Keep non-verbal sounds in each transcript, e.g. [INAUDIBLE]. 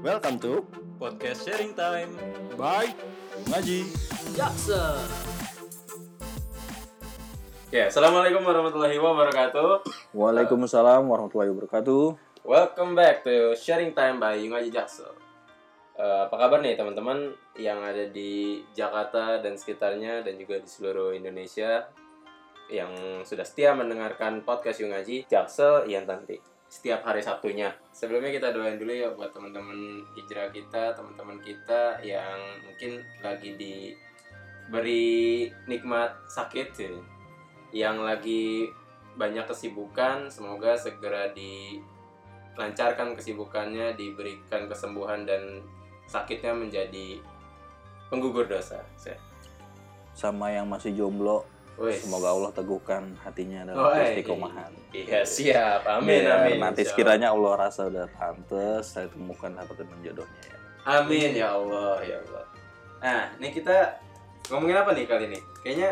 Welcome to Podcast Sharing Time. Bye Ngaji. Jackson. Ya, assalamualaikum warahmatullahi wabarakatuh. Waalaikumsalam warahmatullahi wabarakatuh. Welcome back to Sharing Time by Yungaji Jaksel. Eh, apa kabar nih teman-teman yang ada di Jakarta dan sekitarnya dan juga di seluruh Indonesia yang sudah setia mendengarkan podcast Yungaji Jaksel yang nanti setiap hari Sabtunya. Sebelumnya kita doain dulu ya buat teman-teman hijrah kita, teman-teman kita yang mungkin lagi diberi nikmat sakit ya. yang lagi banyak kesibukan, semoga segera dilancarkan kesibukannya, diberikan kesembuhan dan sakitnya menjadi penggugur dosa. Saya- Sama yang masih jomblo, Wes. semoga Allah teguhkan hatinya dalam Oh, eh, istiqomahan. Iya siap, amin Biar amin. Nanti sekiranya Allah rasa udah pantas, saya temukan dapat menjodohnya ya. Amin ya Allah ya Allah. Nah, ini kita ngomongin apa nih kali ini? Kayaknya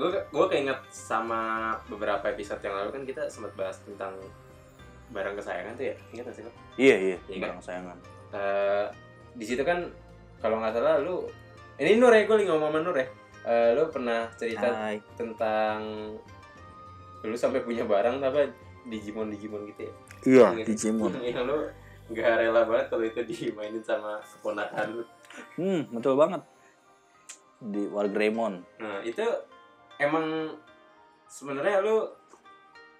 gue gue keinget sama beberapa episode yang lalu kan kita sempat bahas tentang barang kesayangan tuh ya. Ingat gak sih lo? Iya iya, kan? barang sayangan. Eh, di situ kan kalau nggak salah lu ini Nur ya gue lagi ngomong sama Nur ya. Eh, lu pernah cerita Hai. tentang lu sampai punya barang apa Digimon Digimon gitu ya? Iya, Iya. Digimon. [LAUGHS] yang lu nggak rela banget kalau itu dimainin sama keponakan lu. Hmm, betul banget. Di Wargreymon. Nah itu emang sebenarnya lu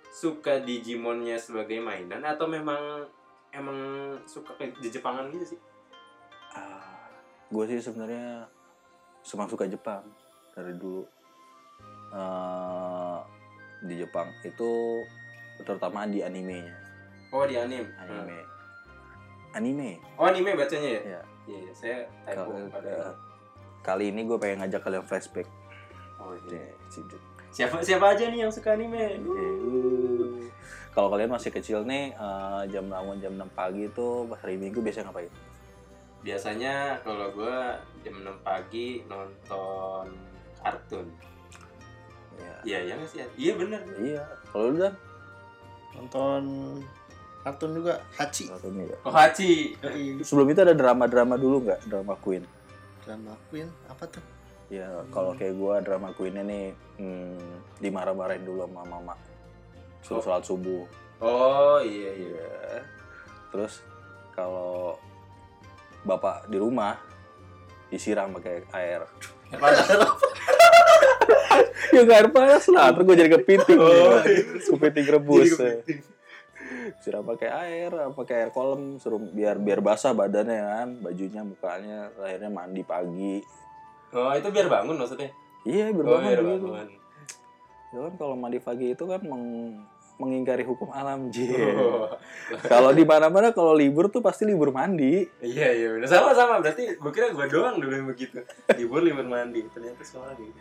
suka Digimonnya sebagai mainan atau memang emang suka ke di Jepangan gitu sih? Ah, gue sih sebenarnya semang suka Jepang dari dulu. Eh, di Jepang itu terutama di animenya, Oh di anime. anime. Anime. Oh anime bacanya ya? Ya. Iya, iya, saya typo pada. eh, Kali ini gue pengen ngajak kalian flashback. Oh, iya. Nih, Ciduk. Siapa siapa aja nih yang suka anime? Uh. Kalau kalian masih kecil nih, eh, jam bangun jam 6 pagi itu pas hari Minggu biasanya ngapain? Biasanya kalau gua jam 6 pagi nonton kartun. Ya. Iya, iya nggak sih? Iya benar. Iya. Kalau lu dan Nonton kartun juga Hachi. Kartun ya. Oh Hachi. Sebelum itu ada drama-drama dulu nggak? Drama Queen. Drama Queen apa tuh? Ya, kalau kayak gua drama Queennya nih hmm, dimarah-marahin dulu sama mama. Suruh Oh. sholat subuh. Oh iya iya. Iya. Terus kalau bapak di rumah disiram pakai air. Panas. [LAUGHS] ya nggak air panas lah, terus gue jadi kepiting. Oh, ya. Kepiting rebus. Ya. Siram pakai air, pakai air kolam, suruh biar biar basah badannya kan, bajunya, mukanya, akhirnya mandi pagi. Oh itu biar bangun maksudnya? Iya, biar Oh bangun biar bangun. Ya kan kalau mandi pagi itu kan meng- mengingkari hukum alam, Ji. Oh, kalau di mana-mana kalau libur tuh pasti libur mandi. iya iya benar sama sama berarti gue kira gue doang dulu yang begitu libur libur mandi ternyata semua gitu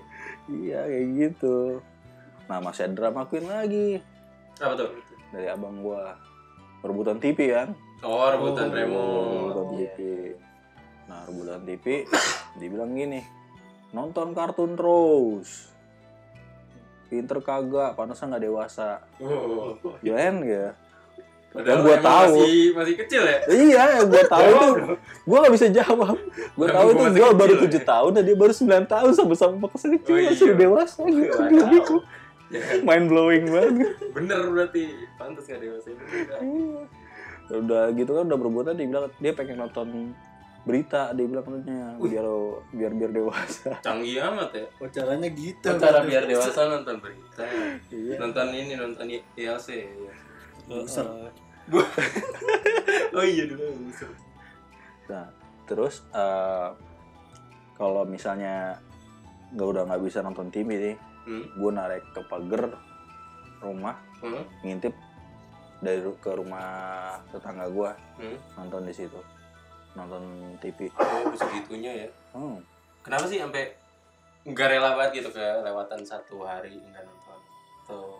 Iya, kayak gitu. Nah, masih ada drama queen lagi apa tuh dari abang gua. Rebutan TV kan? oh rebutan Oh, Remo Rebutan TV. Nah, rebutan TV dibilang gini, nonton kartun terus. Pinter kagak, panasnya nggak dewasa. oh. Keren ya? Padahal gua emang tahu. masih masih kecil ya Iya, yang gue [LAUGHS] tahu dong. gue gak bisa jawab. Gue tahu masih gue baru ya? 7 tahun dan dia baru 9 tahun sama-sama pakai kecil Oh, iya. masih dewasa gitu. Gue bingung. Ya, Mind blowing banget. bener berarti pantas gak dewasa itu Iya. udah gitu kan udah berbuatan dia bilang dia pengen nonton berita dia bilang katanya biar biar biar dewasa canggih amat ya Oh caranya gitu. cara biar dewasa nonton berita iya nonton ini nonton ILC ya. Bu- oh iya dulu nah terus eh, kalau misalnya nggak udah nggak bisa nonton TV nih Hmm. gue narik ke pagar rumah Hmm. ngintip dari ke rumah tetangga gue Hmm. nonton di situ nonton TV Oh, segitunya ya. hmm. Kenapa sih sampai nggak rela banget gitu kelewatan satu hari nggak nonton? Tuh.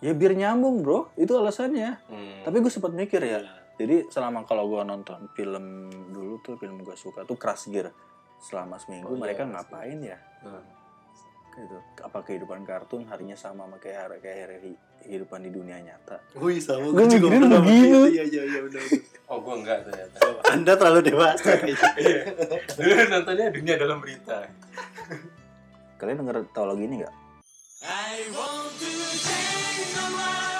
ya biar nyambung bro itu alasannya Hmm. tapi gue sempat mikir ya Jadi selama kalau gue nonton film dulu tuh film gue suka tuh Crash Gear selama seminggu Oh, iya, mereka Crash ngapain ya? Hmm. Gitu apa kehidupan kartun harinya sama sama kayak hari kayak hari kehidupan di dunia nyata Wih sama Gua gue juga pernah begitu. Iya iya iya benar. benar. Oh, gue enggak ternyata. Oh, Anda terlalu dewasa [LAUGHS] kayaknya. Dulu nontonnya dunia dalam berita. kalian denger tau lagu ini nggak I want to change the world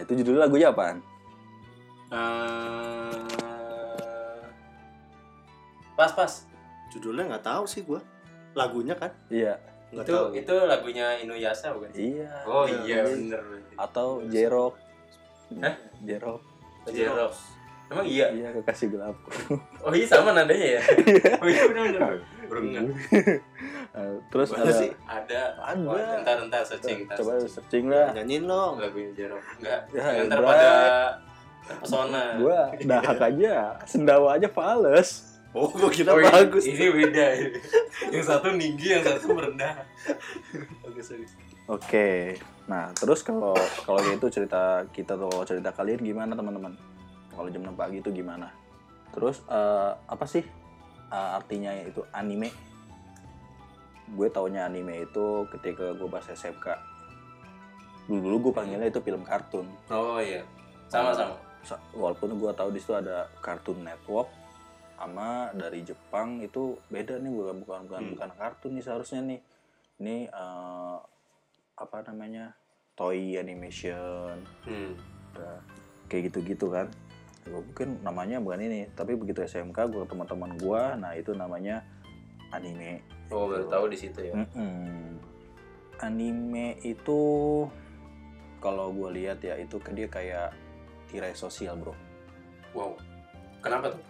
nah itu judul lagunya apaan Eh, pas pas. Judulnya nggak tahu sih gue. Lagunya kan iya nggak Itu tahu. itu lagunya Inuyasha bukan? sih? iya Oh Iya, iya bener. atau Jerok Hah? Jerok Jerok. Emang iya? iya kekasih gelap Oh iya sama nadanya ya? [LAUGHS] oh iya bener bener. Baru nggak. [LAUGHS] Eh, terus Mana ada sih? Ada. Ada. Oh, ntar ntar searching. ntar coba searching. searching lah Nyanyiin dong. lagunya Jerok. Enggak. Ya, Yang ntar Bray. pada terpesona. gua dahak [LAUGHS] aja sendawa aja fales Oh, gue kira Oh, ini- bagus. Ini beda. [LAUGHS] yang satu tinggi, yang satu merendah. Bagus bagus. Oke, nah terus kalau kalau gitu cerita kita tuh kalau cerita kalian gimana teman-teman? Kalau jam 6 pagi itu gimana? Terus eh, apa sih eh, artinya itu anime? Gue taunya anime itu ketika gue pas SMK. Dulu dulu gue panggilnya itu film kartun. Oh iya. Sama sama. Sa- Walaupun gue tahu di situ ada Cartoon Network sama dari Jepang itu beda nih bukan bukan bukan, Hmm. bukan kartun nih seharusnya nih. Ini eh, apa namanya? Toy animation Hmm. Kayak gitu-gitu kan. Ya, mungkin namanya bukan ini, tapi begitu SMK gue teman-teman gue, nah itu namanya anime. Oh baru tahu di situ ya. Mm-mm. Anime itu kalau gue lihat ya itu ke dia kayak tirai sosial bro. Wow. Kenapa tuh?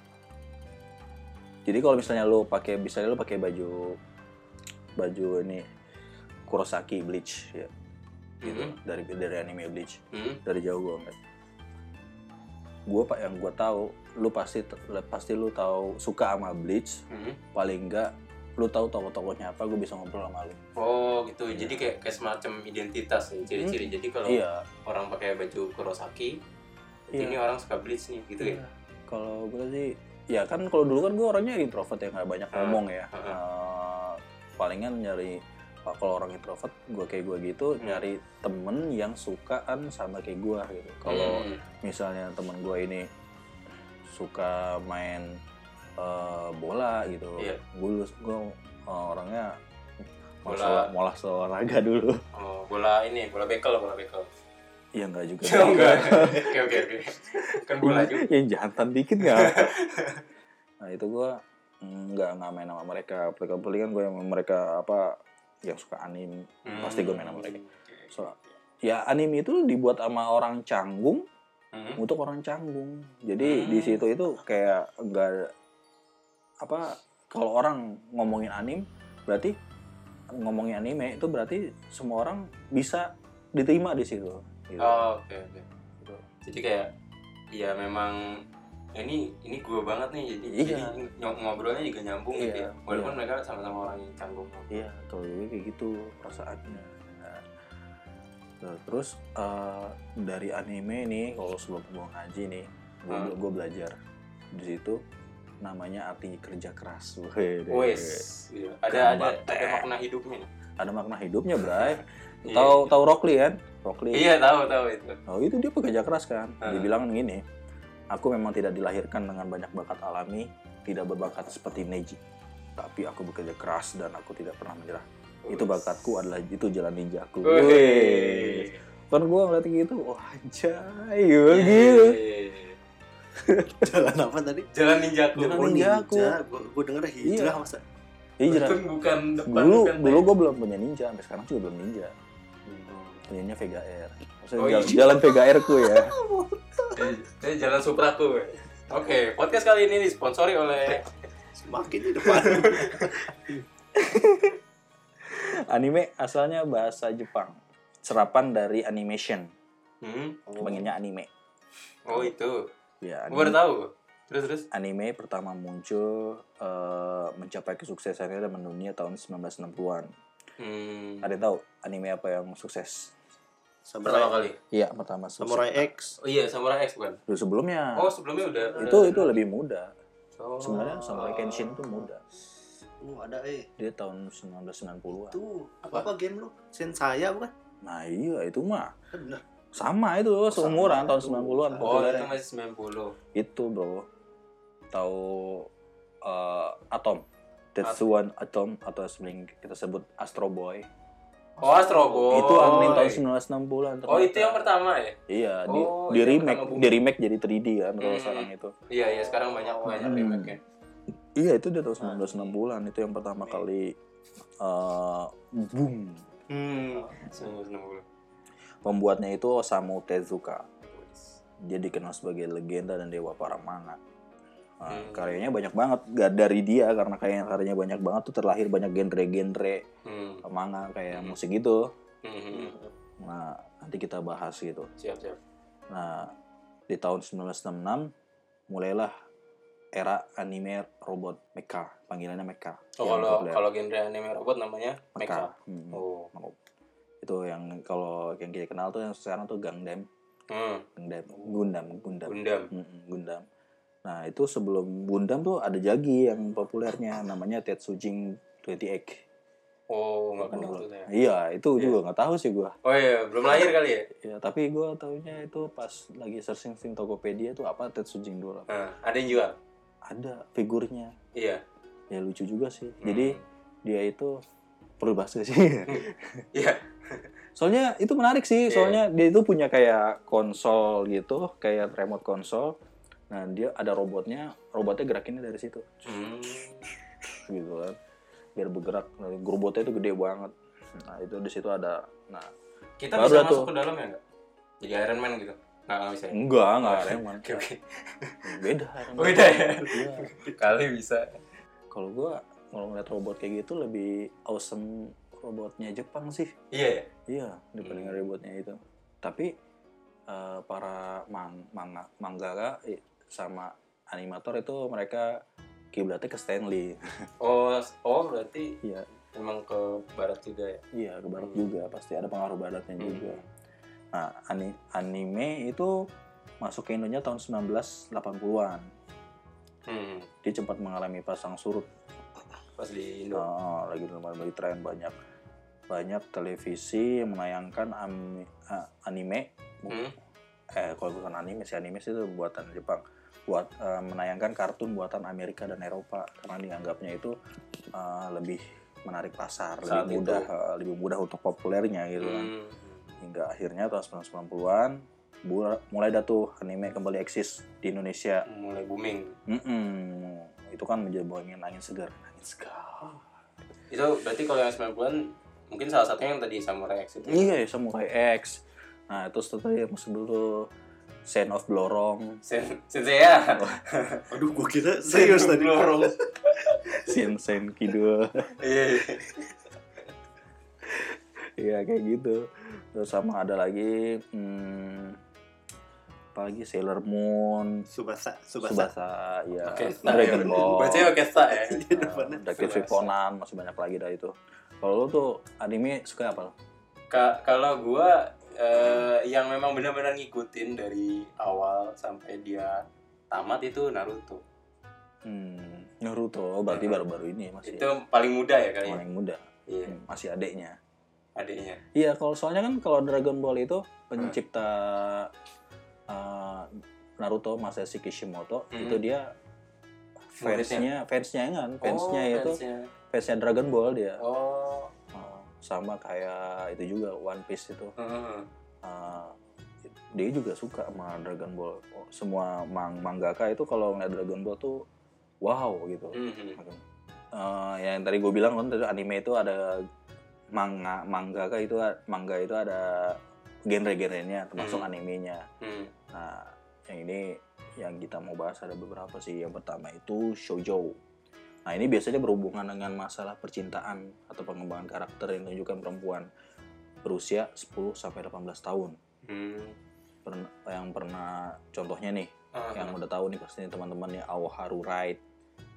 Jadi kalau misalnya lo pakai misalnya lo pakai baju baju ini Kurosaki Bleach ya gitu Mhm. dari dari anime Bleach Hmm. dari jauh gue ngeliat. Gue pak yang gue tahu lu pasti pasti lu tahu suka sama Bleach Hmm. paling enggak lu tahu tokoh-tokohnya apa gue bisa ngobrol sama lu. Oh gitu. Iya. Jadi kayak kayak semacam identitas nih, ciri-ciri. Jadi kalau Iya. orang pakai baju Kurosaki, Iya. ini orang suka Bleach nih, gitu ya. Iya. Kalau gue sih, ya kan kalau dulu kan gue orangnya introvert ya nggak banyak Ah, ngomong ya. ah, Eh, palingan nyari kalau orang introvert, gue kayak gue gitu Hmm. nyari temen yang sukaan sama kayak gue gitu. Kalau Hmm. misalnya temen gue ini suka main eh, bola gitu, Iya. gue gue orangnya Bola. molah olahraga [LAUGHS] dulu. Oh, bola ini, bola bekel, bola bekel. Iya enggak juga. [LAUGHS] Enggak. Oke, oke, oke. Kan bola juga. yang jantan dikit nggak [LAUGHS] nah itu gue nggak nggak main sama mereka mereka palingan gue yang mereka apa yang suka anim pasti gue main sama mereka Hmm, so ya anime itu dibuat sama orang canggung Hmm. untuk orang canggung jadi Hmm. di situ itu kayak enggak apa kalau orang ngomongin anim berarti ngomongin anime itu berarti semua orang bisa diterima di situ gitu. Oh, oke, oke. Jadi kayak ya memang ya ini ini gue banget nih jadi Iya. jadi ny- ngobrolnya juga nyambung gitu Iya, ya walaupun iya. mereka sama-sama orang yang canggung Iya, kalau gue kayak gitu perasaannya. Nah, nah, terus eh, dari anime nih, kalau sebelum gue ngaji nih, gue Hmm. gue belajar di situ namanya arti kerja keras. Wes iya. ada ada ada eh. makna hidupnya Ada makna hidupnya, Bray. [LAUGHS] Iya. tahu tahu Rockly kan? Rockly. iya tahu tahu itu Oh, itu dia pekerja keras kan. Hmm. Dibilang gini, aku memang tidak dilahirkan dengan banyak bakat alami, tidak berbakat seperti Neji. Tapi aku bekerja keras dan aku tidak pernah menyerah. Itu bakatku adalah itu jalan ninjaku. Wih. Kan gue ngeliat gitu, wah anjay, Iya, gitu. iya, iya. Jalan apa tadi? jalan ninjaku Jalan Oh, ninjaku. ninja. Gue gue denger hijrah Iya. masa. Hijrah. Untung bukan depan Dulu, bukan dulu gue belum punya ninja, sampai sekarang juga belum ninja. Punyanya Vega Air. Oh, jalan, iya. jalan Vega Air ku ya. [LAUGHS] Eh, jalan Supraku oke podcast kali ini disponsori oleh Semakin di depan. [LAUGHS] Anime asalnya bahasa Jepang. Serapan dari animation. hmm? Pengennya anime. oh itu Ya, gue baru anime, tahu terus terus anime pertama muncul eh, mencapai kesuksesannya dan mendunia tahun 1960-an. Hmm. Ada yang tahu anime apa yang sukses? Pertama Samurai, kali. Iya, pertama. Samurai X. Oh iya, Samurai X bukan? Dulu sebelumnya. Oh, sebelumnya udah. itu itu lebih muda. Oh. Sebenarnya Samurai Kenshin itu muda. Oh, ada eh. Dia tahun 1990-an. Itu apa apa game lu? Sensaya bukan? Nah, iya itu mah Kan bener. sama itu seumuran tahun 90-an. Oh, populernya. itu masih 90. itu bro tahu eh, atom Tetsuan Atom atau sering kita sebut Astro Boy Oh, Astro Boy. itu anime tahun 1960-an Oh, itu yang pertama ya? iya di, Oh, di itu yang remake di remake jadi 3D kan kalau Hmm. sekarang itu Iya, iya, sekarang banyak banyak Hmm. remake-nya. iya itu dia tahun 1960-an itu yang pertama kali eh, boom Hmm. 1960. pembuatnya itu Osamu Tezuka dia dikenal sebagai legenda dan dewa para manga. Hmm. karyanya banyak banget, gak dari dia karena kayak karyanya banyak banget tuh terlahir banyak genre-genre Hmm. manga kayak Hmm. musik gitu. Hmm. Nah, nanti kita bahas gitu. Siap, siap. Nah, di tahun 1966 mulailah era anime robot mecha, panggilannya mecha. Oh, kalau populer. kalau genre anime robot namanya Mecha. Hmm. Oh. Itu yang kalau yang kita kenal tuh yang sekarang tuh Gundam, Hmm. Gundam, Gundam, Gundam. Gundam. Mm-mm, Gundam. Nah itu sebelum Gundam tuh ada Jagi yang populernya namanya Tetsujin 28. Oh, nggak kenal tuh saya. Iya itu Iya. juga nggak tahu sih gua. Oh iya, belum lahir kali ya? Ya tapi gua taunya itu pas lagi searching searching Tokopedia tuh apa Tetsujin dulu. Nah, ada yang jual. Ada figurnya. Iya. Ya lucu juga sih. Hmm. Jadi dia itu perlu bahas sih. [LAUGHS] Iya. soalnya itu menarik sih. Iya. Soalnya dia itu punya kayak konsol gitu, kayak remote konsol. Nah dia ada robotnya, robotnya gerakinnya dari situ. Hmm. gitu kan biar bergerak nah, robotnya itu gede banget nah itu di situ ada nah Kita Baru bisa masuk tuh. ke dalam ya nggak? Jadi Iron Man gitu? Nggak bisa ya? enggak enggak Iron Man Oke, oke. beda Iron Man. [LAUGHS] Beda ya? Iya. Kali bisa. kalau gua kalau ngeliat robot kayak gitu lebih awesome robotnya Jepang sih Iya ya? iya dibanding Hmm. robotnya itu tapi eh, para mang manga mangaka eh, sama animator itu mereka kiblatnya ke Stanley [LAUGHS] Oh, oh berarti iya emang ke barat juga ya? iya ke barat Hmm. juga pasti ada pengaruh baratnya Hmm. juga Nah, ani- anime itu masuk ke Indonesia tahun 1980-an. Hmm. Dia cepat mengalami pasang surut. Pas di Indo. Ah, lagi lagi tren banyak banyak televisi yang menayangkan anime. Hmm. Eh, kalau bukan anime sih anime sih itu buatan Jepang. Buat eh, menayangkan kartun buatan Amerika dan Eropa karena dianggapnya itu eh, lebih menarik pasar, Saat lebih mudah eh, lebih mudah untuk populernya gitu kan. Hmm. hingga akhirnya tahun 1990-an bu- mulai dah tuh anime kembali eksis di Indonesia. Mulai booming. Mm-mm. Itu kan menjadi angin angin segar, angin segar. Itu berarti kalau yang 90-an mungkin salah satunya yang tadi Samurai X itu. Iya, Samurai X. Nah, terus tuh tadi masuk Sen of Blorong, Sen Sensei ya. Aduh, gua kira serius tadi. Lorong. Sen Sen Kidul. Iya. iya. Iya, kayak gitu. Terus sama ada lagi hmm, apa lagi Sailor Moon, Subasa, Subasa. Subasa, ya, Oke, Dragon Ball. Bacanya pakai sa ya. Iya, depannya. Detektif Subasa. Conan masih banyak lagi dah itu. Kalau lu tuh anime suka apa? lo? Ka- kalau gua eh, yang memang benar-benar ngikutin dari awal sampai dia tamat itu Naruto. Hmm, Naruto oh, berarti Hmm. baru-baru ini masih Itu paling muda ya kali ya? paling muda, Iya, Hmm, masih adeknya. adiknya. Iya, kalau soalnya kan kalau Dragon Ball itu pencipta uh, Naruto Masashi Kishimoto Hmm. itu dia fansnya fansnya kan fansnya Oh, itu fansnya. fansnya Dragon Ball dia Oh. Uh, sama kayak itu juga One Piece itu heeh. Uh, dia juga suka sama Dragon Ball semua mang mangaka itu kalau ngeliat Dragon Ball tuh wow gitu Mhm. Eh, yang tadi gue bilang kan anime itu ada manga mangaka itu manga itu ada genre-genrenya termasuk Hmm. animenya. Hmm. Nah, yang ini yang kita mau bahas ada beberapa sih. Yang pertama itu shoujo. Nah, ini biasanya berhubungan dengan masalah percintaan atau pengembangan karakter yang menunjukkan perempuan berusia 10 sampai 18 tahun. Hmm. Pern- yang pernah contohnya nih, Ah, yang udah tahu nih pasti teman-teman ya Aoharu Ride.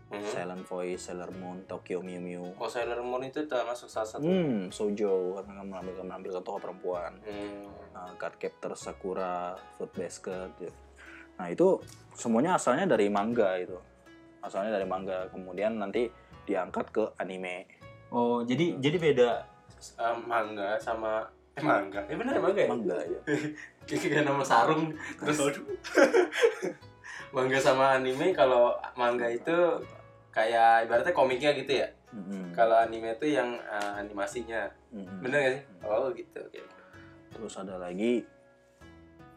Hmm. Silent Voice, Sailor Moon, Tokyo Mew Mew. Oh Sailor Moon itu termasuk salah satu. Hmm, Sojo karena menampilkan menampilkan tokoh perempuan. Hmm. Nah, Card Captor Sakura, Fruit Basket. gitu. Nah itu semuanya asalnya dari manga itu. Asalnya dari manga. Kemudian nanti diangkat ke anime. Oh jadi jadi beda eh, manga sama eh, manga. Eh benar manga ya? Manga [LAUGHS] ya. Kayak nama sarung terus [LAUGHS] manga sama anime kalau manga itu kayak ibaratnya komiknya gitu ya. Mm-mm. Kalau anime itu yang eh, animasinya. Mm-mm. Bener gak sih? Oh gitu. oke. Terus ada lagi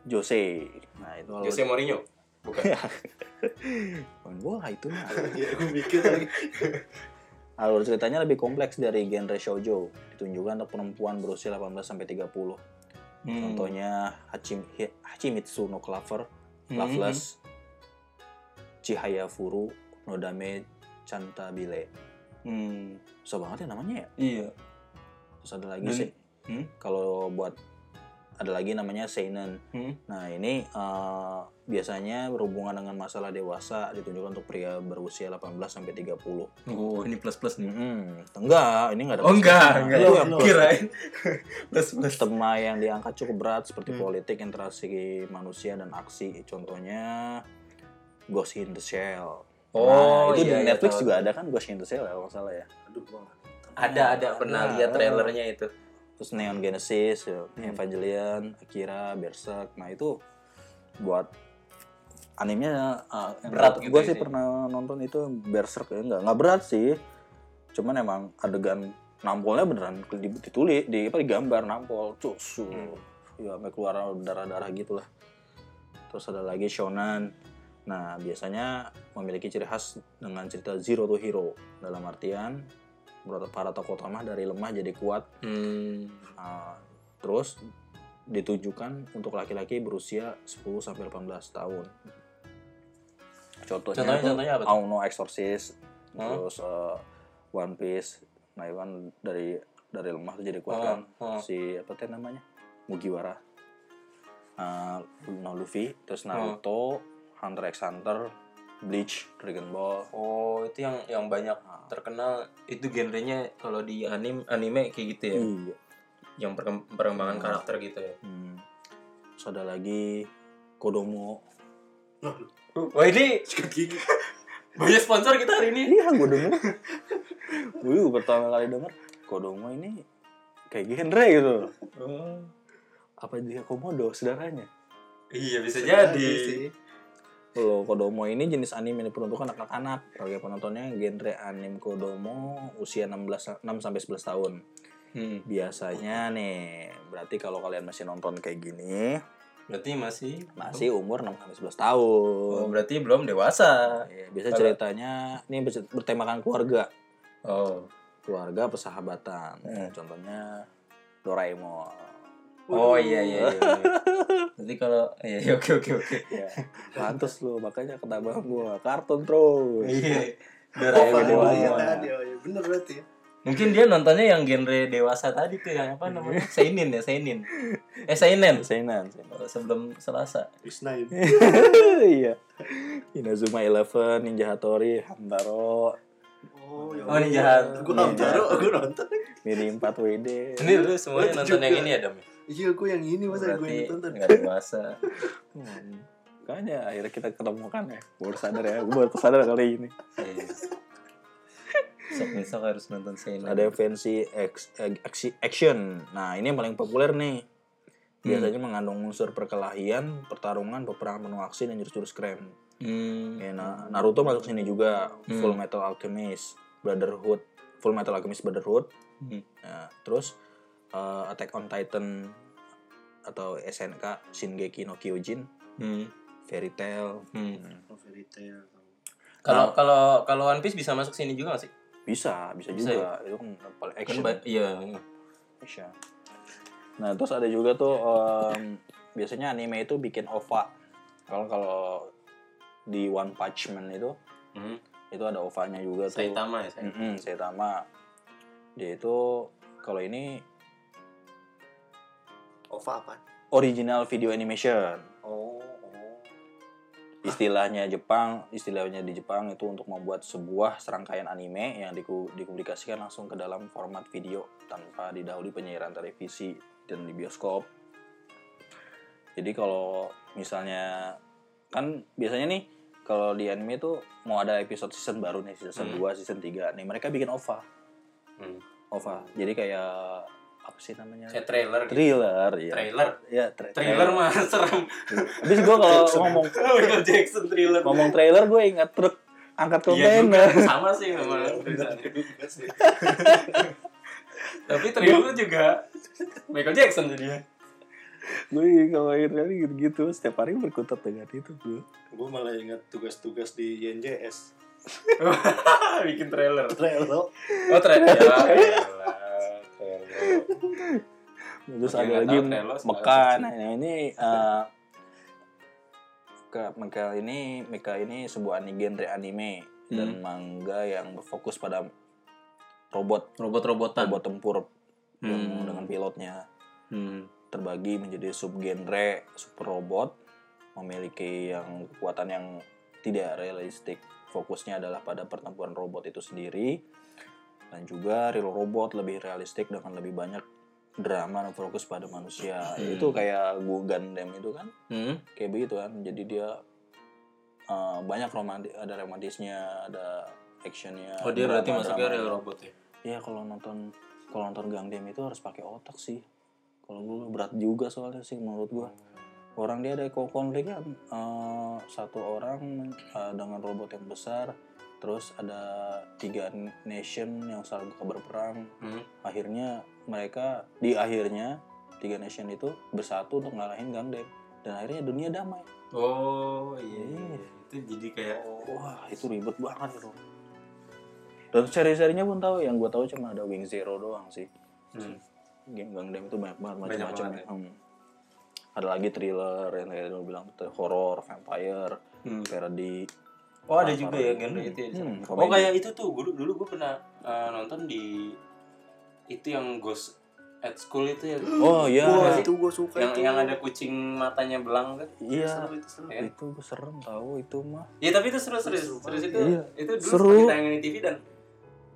Jose. Nah itu Jose Mourinho. Bukan. [LAUGHS] Main bola itu mah. [LAUGHS] ya gue mikir lagi [LAUGHS] Alur ceritanya lebih kompleks dari genre shoujo. Ditunjukkan untuk perempuan berusia 18 sampai 30. Hmm. Contohnya Hachim, Hi- Hachimitsu no Clover, Hmm. Loveless, Chihaya Furu, Nodame Cantabile. Hmm. Susah banget ya namanya ya. Iya. Terus ada lagi Dan- sih. Hmm? Kalau buat ada lagi namanya seinen. Hmm. Nah ini eh, biasanya berhubungan dengan masalah dewasa ditunjukkan untuk pria berusia 18 sampai 30. Oh ini plus plus nih. Hmm, enggak, ini enggak ada. Oh enggak, plus-plusnya. enggak. Itu yang plus. Kirain [LAUGHS] plus plus. tema yang diangkat cukup berat seperti Hmm. politik, interaksi manusia dan aksi. Contohnya Ghost in the Shell. Oh, nah, itu iya, di iya, Netflix tahu, juga ada kan Ghost in the Shell ya kalau salah ya. aduh. Ada ada pernah Ada. lihat trailernya itu. Terus Neon Genesis, ya, Hmm. Evangelion, Akira, Berserk. Nah itu buat animenya uh, Berat gitu gue ya sih sih? pernah nonton itu Berserk ya enggak nggak berat sih cuman emang adegan nampolnya beneran di- ditulis di apa digambar nampol cus Hmm. ya sampai keluar darah darah gitu lah terus ada lagi shonen nah biasanya memiliki ciri khas dengan cerita zero to hero dalam artian para tokoh utama dari lemah jadi kuat Hmm. Uh, terus ditujukan untuk laki-laki berusia 10 sampai 18 tahun. Contohnya, Contohnya- contohnya apa? Auno Exorcist, Hmm? terus uh, One Piece. Nah, dari dari lemah tuh jadi kuat Hmm, kan. hmm. Si apa teh namanya? Mugiwara. Uh, no Luffy, terus Naruto, Hunter x Hunter, Bleach, Dragon Ball. Oh itu yang yang banyak Nah, terkenal itu genrenya kalau di anim anime kayak gitu ya. iya. Yang perkem- perkembangan Hmm. karakter gitu ya. Hmm. Terus ada lagi Kodomo. Wah ini sikat gigi [LAUGHS] banyak sponsor kita hari ini. Iya, gue denger. Gue pertama kali denger Kodomo ini kayak genre gitu. Oh. Apa dia komodo saudaranya? Iya bisa Jadi jadi. sih. Kalau Kodomo ini jenis anime yang diperuntukkan anak-anak. Bagi penontonnya genre anime Kodomo usia 16 6 sampai 11 tahun. Hmm. Biasanya nih, berarti kalau kalian masih nonton kayak gini, Berarti masih masih umur 6 sampai 11 Oh, tahun. berarti belum dewasa. Iya, biasa Kalau- ceritanya ini ber- bertemakan keluarga. Oh. Keluarga persahabatan. Hmm. Contohnya Doraemon. Oh iya iya. iya. [LAUGHS] Berarti kalau iya, oke oke oke. ya pantes lu makanya ketabahan gua kartun terus Iya. Oh, Doraemon iya, dewasa. iya, tadi, oh, iya. bener berarti ya Mungkin dia nontonnya yang genre dewasa tadi tuh yang apa namanya? [LAUGHS] Seinin ya, Seinin. Eh Seinen. Seinen. Oh, Sebelum Selasa. Isnain [LAUGHS] iya Inazuma Eleven Ninja Hattori Hamtaro oh ya Oh, ini jahat. gue Hamtaro gue nonton Mini 4 WD Ini lu semuanya nonton yang ini ya, Dam? Iya gue yang ini masa gue yang nonton nggak dewasa. hmm. Makanya akhirnya kita ketemu kan ya Baru sadar ya Gue baru sadar kali ini Iya. Besok-besok harus nonton Seinen. Ada fancy ex- eh, action Nah ini yang paling populer nih Biasanya mengandung unsur perkelahian, pertarungan, peperangan penuh aksi, dan jurus-jurus keren. Hmm. Ya, Na- Naruto masuk sini juga, Hmm. Full Metal Alchemist, Brotherhood, Full Metal Alchemist Brotherhood. Hmm. Ya, terus eh, Attack on Titan atau SNK Shingeki no Kyojin, Hmm. Fairy Tail. Hmm. oh fairy tail Kalau kalau kalau One Piece bisa masuk sini juga nggak sih? Bisa, bisa, Bisa juga. Itu kan paling Kan action. ba- iya. action. Nah, terus ada juga tuh em, biasanya anime itu bikin OVA. Kalau kalau di One Punch Man itu Hmm. itu ada OVA-nya juga tuh. Saitama ya, saya. Mm-mm, Saitama. Dia itu kalau ini OVA apa original video animation. Oh, oh. istilahnya Jepang, istilahnya di Jepang itu untuk membuat sebuah serangkaian anime yang diku- dipublikasikan langsung ke dalam format video tanpa didahului penyiaran televisi dan di bioskop. Jadi kalau misalnya kan biasanya nih kalau di anime itu mau ada episode season baru nih season Hmm. 2, season 3 nih mereka bikin OVA. Hmm. OVA. Jadi kayak apa sih namanya? Kayak trailer gitu. Thriller, ya. Trailer. Ya, tra- Trailer mah [LAUGHS] serem. Habis gue kalau ngomong [LAUGHS] Michael Jackson trailer. ngomong trailer gue ingat truk angkat Iya juga, kontainer. [LAUGHS] sama sih memang juga sih. Tapi trailer juga Michael Jackson jadinya. gue kalau kali gitu-gitu setiap hari berkutat dengan itu gue. Gue malah ingat tugas-tugas di YNJS. Bikin trailer. Trailer. Oh trailer. Ya, trailer. [LAUGHS] Terus ada lagi tahu trailer, Meka. sekarang Nah ini Meka- Meka ini Meka ini sebuah genre anime dan Hmm. manga yang berfokus pada robot Robot-robotan. robot tempur yang Hmm. dengan pilotnya Hmm. terbagi menjadi subgenre super robot memiliki yang kekuatan yang tidak realistik fokusnya adalah pada pertempuran robot itu sendiri dan juga real robot lebih realistik dengan lebih banyak drama dan fokus pada manusia Hmm. itu kayak Gu Gundam itu kan Hmm. kayak begitu kan jadi dia uh, banyak romantis ada romantisnya ada actionnya Oh dia berarti masuknya real robot ya. Iya kalau nonton kalau nonton Gundam itu harus pakai otak sih. Kalau gue berat juga soalnya sih menurut gue. Orang dia ada ko- konflik kan eh, satu orang eh, dengan robot yang besar, terus ada tiga nation yang saling berperang. Hmm. Akhirnya mereka di akhirnya tiga nation itu bersatu untuk ngalahin Gundam dan akhirnya dunia damai. Oh iya. Iya. Itu jadi kayak Wah itu ribet banget itu. Dan seri-serinya pun tahu yang gue tahu cuma ada Wing Zero doang sih. hmm. game Gundam itu banyak banget macam-macam banget ya. Hmm. Ada lagi thriller yang kayak lu bilang horror, vampire, Hmm. parody. Oh ada juga ya hmm, genre itu ya. hmm, oh kayak itu tuh dulu dulu gue pernah uh, nonton di itu yang Ghost at School itu ya. Oh iya, Wah, itu gue suka yang itu. yang ada kucing matanya belang kan? iya. Seru itu seru. Ya. Itu serem tahu itu mah. Iya tapi itu seru serius Seru serius itu Iya. itu dulu Seru. seru. ditayangin di TV dan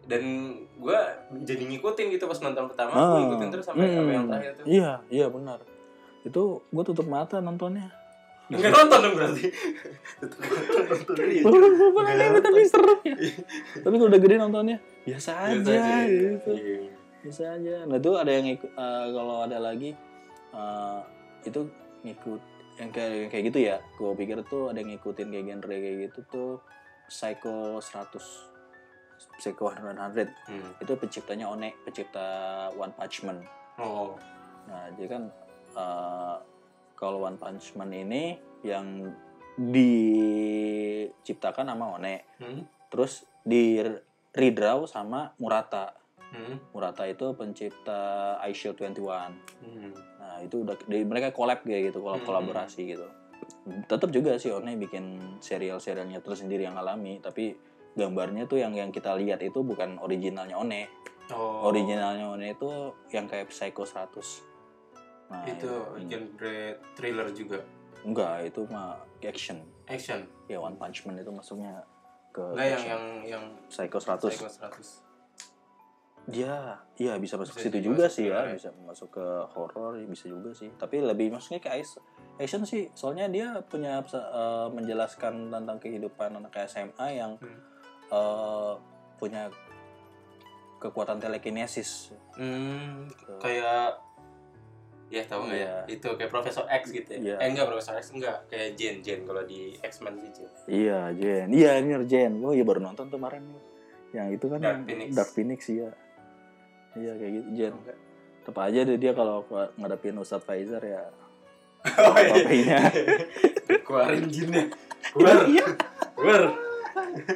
dan gue jadi ngikutin gitu pas nonton pertama gue Ah. ngikutin terus sampai sampai yang Hmm. terakhir tuh Iya, iya benar. Itu gue tutup mata nontonnya. Nggak nonton dong berarti Nonton anime nonton. tapi serem ya. tapi kalau udah gede nontonnya biasa aja, Biasa aja. gitu. Iya. Bisa aja. Nah itu ada yang ikut eh, kalau ada lagi eh, itu ngikut yang kayak kayak gitu ya. Gue pikir tuh ada yang ngikutin kayak genre kayak gitu tuh Psycho 100 Psycho 100 Hmm. itu penciptanya One, pencipta One Punch Man. oh Nah, jadi kan eh, kalau One Punch Man ini yang diciptakan sama One, hmm. terus di redraw sama Murata. Hmm. Murata itu pencipta iShield 21. Hmm. Nah, itu udah di, mereka collab kayak gitu, kolab Hmm. kolaborasi gitu. Tetap juga sih One bikin serial-serialnya tersendiri yang alami, tapi gambarnya tuh yang yang kita lihat itu bukan originalnya One. oh Originalnya One itu yang kayak Psycho 100. Nah, itu hmm. genre thriller juga enggak, itu mah action. action Ya One Punch Man itu masuknya ke enggak yang action. yang yang Psycho 100. Psycho 100 Dia, iya bisa masuk Bisa situ juga juga masuk sih ya, ya. bisa masuk ke horror ya bisa juga sih. Tapi lebih masuknya ke action, action sih, soalnya dia punya eh, menjelaskan tentang kehidupan anak SMA yang Hmm. eh, punya kekuatan telekinesis. hmm, Gitu. kayak ya tahu nggak ya Iya. itu kayak Profesor X gitu ya Iya. eh enggak Profesor X enggak kayak Jane Jane kalau di X-Men sih Jane Iya, Jen. Iya, ini Jen. Oh iya baru nonton tuh kemarin. Yang itu kan Dark yang Phoenix. Dark Phoenix iya. Iya kayak gitu, Jen. Enggak. Tetap aja deh dia kalau ngadepin Ustadz Faizar ya [LAUGHS] oh iya [LAUGHS] keluarin jinnya keluar Iya. keluar [LAUGHS]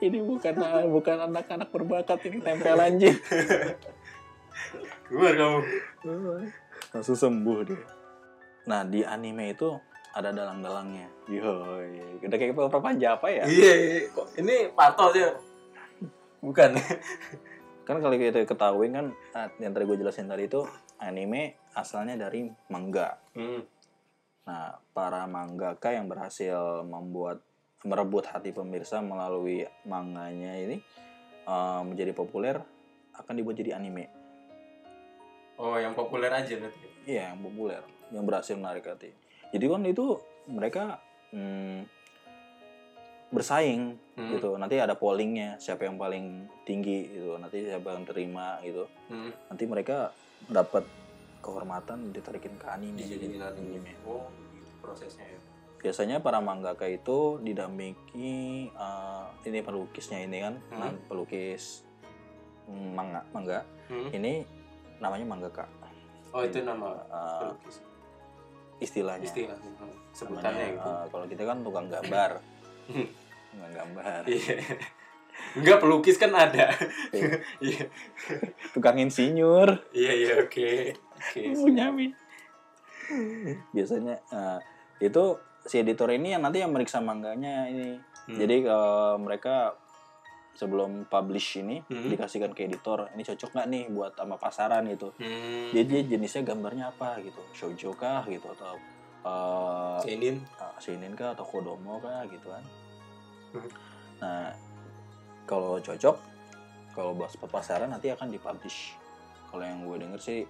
ini bukan bukan anak-anak berbakat ini tempelan Jin. Keluar kamu Langsung sembuh dia. Nah, di anime itu ada dalang-dalangnya. Yo, udah kayak propaganda apa ya? iya iya. kok ini Parto aja bukan Kan kalau kita ketahui kan ah, yang tadi gue jelasin tadi itu anime asalnya dari manga. hmm. Nah, para mangaka yang berhasil membuat merebut hati pemirsa melalui manganya ini eh, menjadi populer akan dibuat jadi anime. Oh, yang populer aja berarti. Iya, yang populer, yang berhasil menarik hati. Jadi kan itu mereka hmm, bersaing Hmm. gitu. Nanti ada pollingnya, siapa yang paling tinggi gitu. Nanti siapa yang terima gitu. Hmm. Nanti mereka dapat kehormatan ditarikin ke anime. Dijadiin jadi anime. Oh, gitu prosesnya ya. Biasanya para mangaka itu didampingi eh, ini pelukisnya ini kan, Hmm. pelukis manga, mangga. Hmm. Ini namanya mangaka. Oh, itu nama Eh, pelukis. istilahnya. Istilahnya. Hmm. Sebutannya Namanya, gitu. eh, kalau kita kan tukang gambar. Hmm. tukang gambar. Iya. Enggak pelukis kan ada. Iya. Iya. Tukang insinyur. Iya, iya, oke. Oke. Bunyamin. Biasanya eh, itu si editor ini yang nanti yang meriksa mangganya ini. Hmm. Jadi eh, mereka sebelum publish ini Hmm. dikasihkan ke editor, ini cocok nggak nih buat sama pasaran gitu. Hmm. Jadi jenisnya gambarnya apa gitu, shoujo kah gitu atau eh Senin. uh, seinen kah atau kodomo kah gitu kan. Hmm. Nah, kalau cocok, kalau buat pasaran nanti akan dipublish. Kalau yang gue denger sih,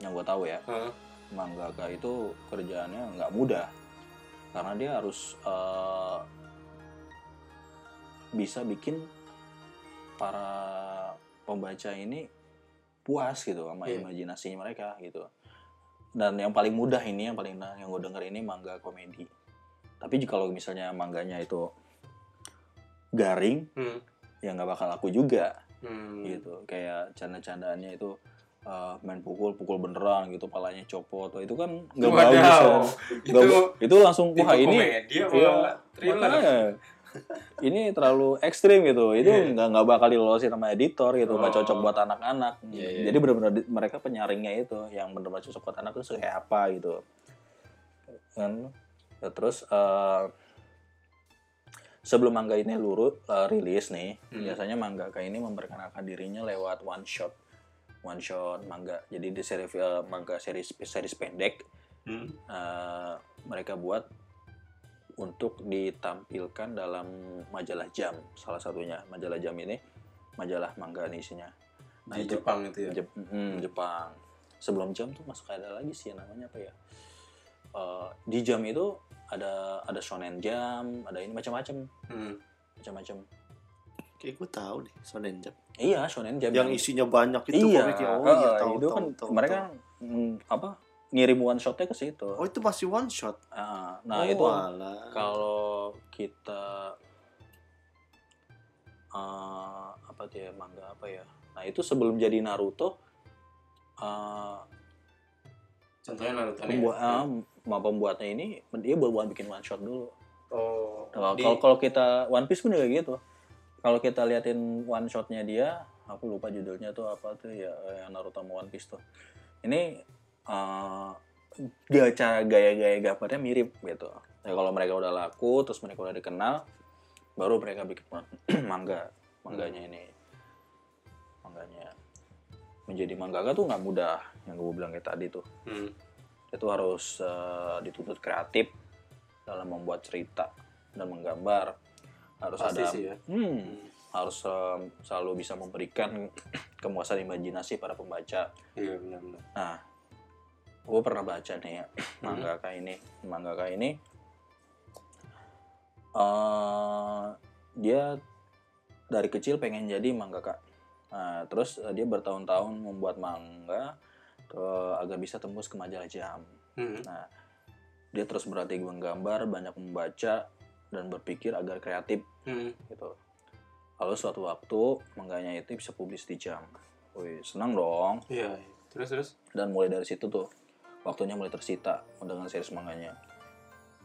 yang gue tahu ya, Heeh. mangaka itu kerjaannya nggak mudah karena dia harus eh, bisa bikin para pembaca ini puas gitu sama Iya. imajinasinya mereka gitu dan yang paling mudah ini yang paling yang gue denger ini mangga komedi tapi jika kalau misalnya mangganya itu garing Hmm. ya nggak bakal laku juga Hmm. gitu kayak canda-candaannya itu uh, main pukul pukul beneran gitu palanya copot itu kan nggak bagus kan. Itu itu langsung wah ini thriller? makanya, ini terlalu ekstrim gitu itu Iya. nggak nggak bakal dilolosin sama editor gitu nggak Oh. cocok buat anak-anak Iya, iya. jadi benar-benar mereka penyaringnya itu yang benar-benar cocok buat anak itu kayak apa gitu kan Ya, terus eh, sebelum mangga ini lurut eh, rilis nih Hmm. biasanya mangaka ini memperkenalkan dirinya lewat one shot one shot mangga jadi di seri eh, mangga series series pendek Hmm. eh, mereka buat untuk ditampilkan dalam majalah jam salah satunya majalah jam ini majalah mangga ini isinya Nah, Di itu- Jepang itu ya. Jep- mm, Jepang sebelum jam tuh masuk ada lagi sih namanya apa ya Eh, di jam itu ada ada shonen jam ada ini macam-macam Hmm. macam-macam Kayak gue tahu deh, Shonen Jump. iya shonen jam Yang isinya banyak itu iya, komiknya. Oh iya, tahu, itu tahu, kan tahu, mereka tahu. mm, apa ngirim one shotnya ke situ Oh itu masih one shot. Ah, nah oh, itu kalau kita eh, apa tuh ya manga apa ya nah itu sebelum jadi Naruto eh, Contohnya Naruto nih. pembuat eh, ma- pembuatnya ini dia buat buat bikin one shot dulu Oh. kalau di- kalau kalau kita One Piece pun juga gitu kalau kita liatin one shotnya dia aku lupa judulnya tuh apa tuh ya eh, yang Naruto sama One Piece tuh ini eh gaya cara gaya-gaya gambarnya mirip gitu ya kalau mereka udah laku terus mereka udah dikenal baru mereka bikin [CLEARS THROAT] mangga mangganya ini mangganya menjadi mangaka tuh nggak mudah yang gue bilang kayak tadi tuh Hmm. itu harus eh, dituntut kreatif dalam membuat cerita dan menggambar harus Pasti ada sih ya. hmm, Hmm. harus eh, selalu bisa memberikan [CLEARS THROAT] kemuasan imajinasi para pembaca Iya benar-benar. nah gue pernah baca nih ya [CLEARS THROAT] mangaka ini mangaka ini eh dia dari kecil pengen jadi mangaka nah, terus eh, dia bertahun-tahun membuat manga eh, agar bisa tembus ke majalah jam Hmm. Nah, dia terus berlatih menggambar, banyak membaca, dan berpikir agar kreatif Hmm. gitu. Lalu suatu waktu mangganya itu bisa publis di jam. Wih, senang dong. Iya. iya. Terus terus. Dan mulai dari situ tuh, waktunya mulai tersita dengan series manganya.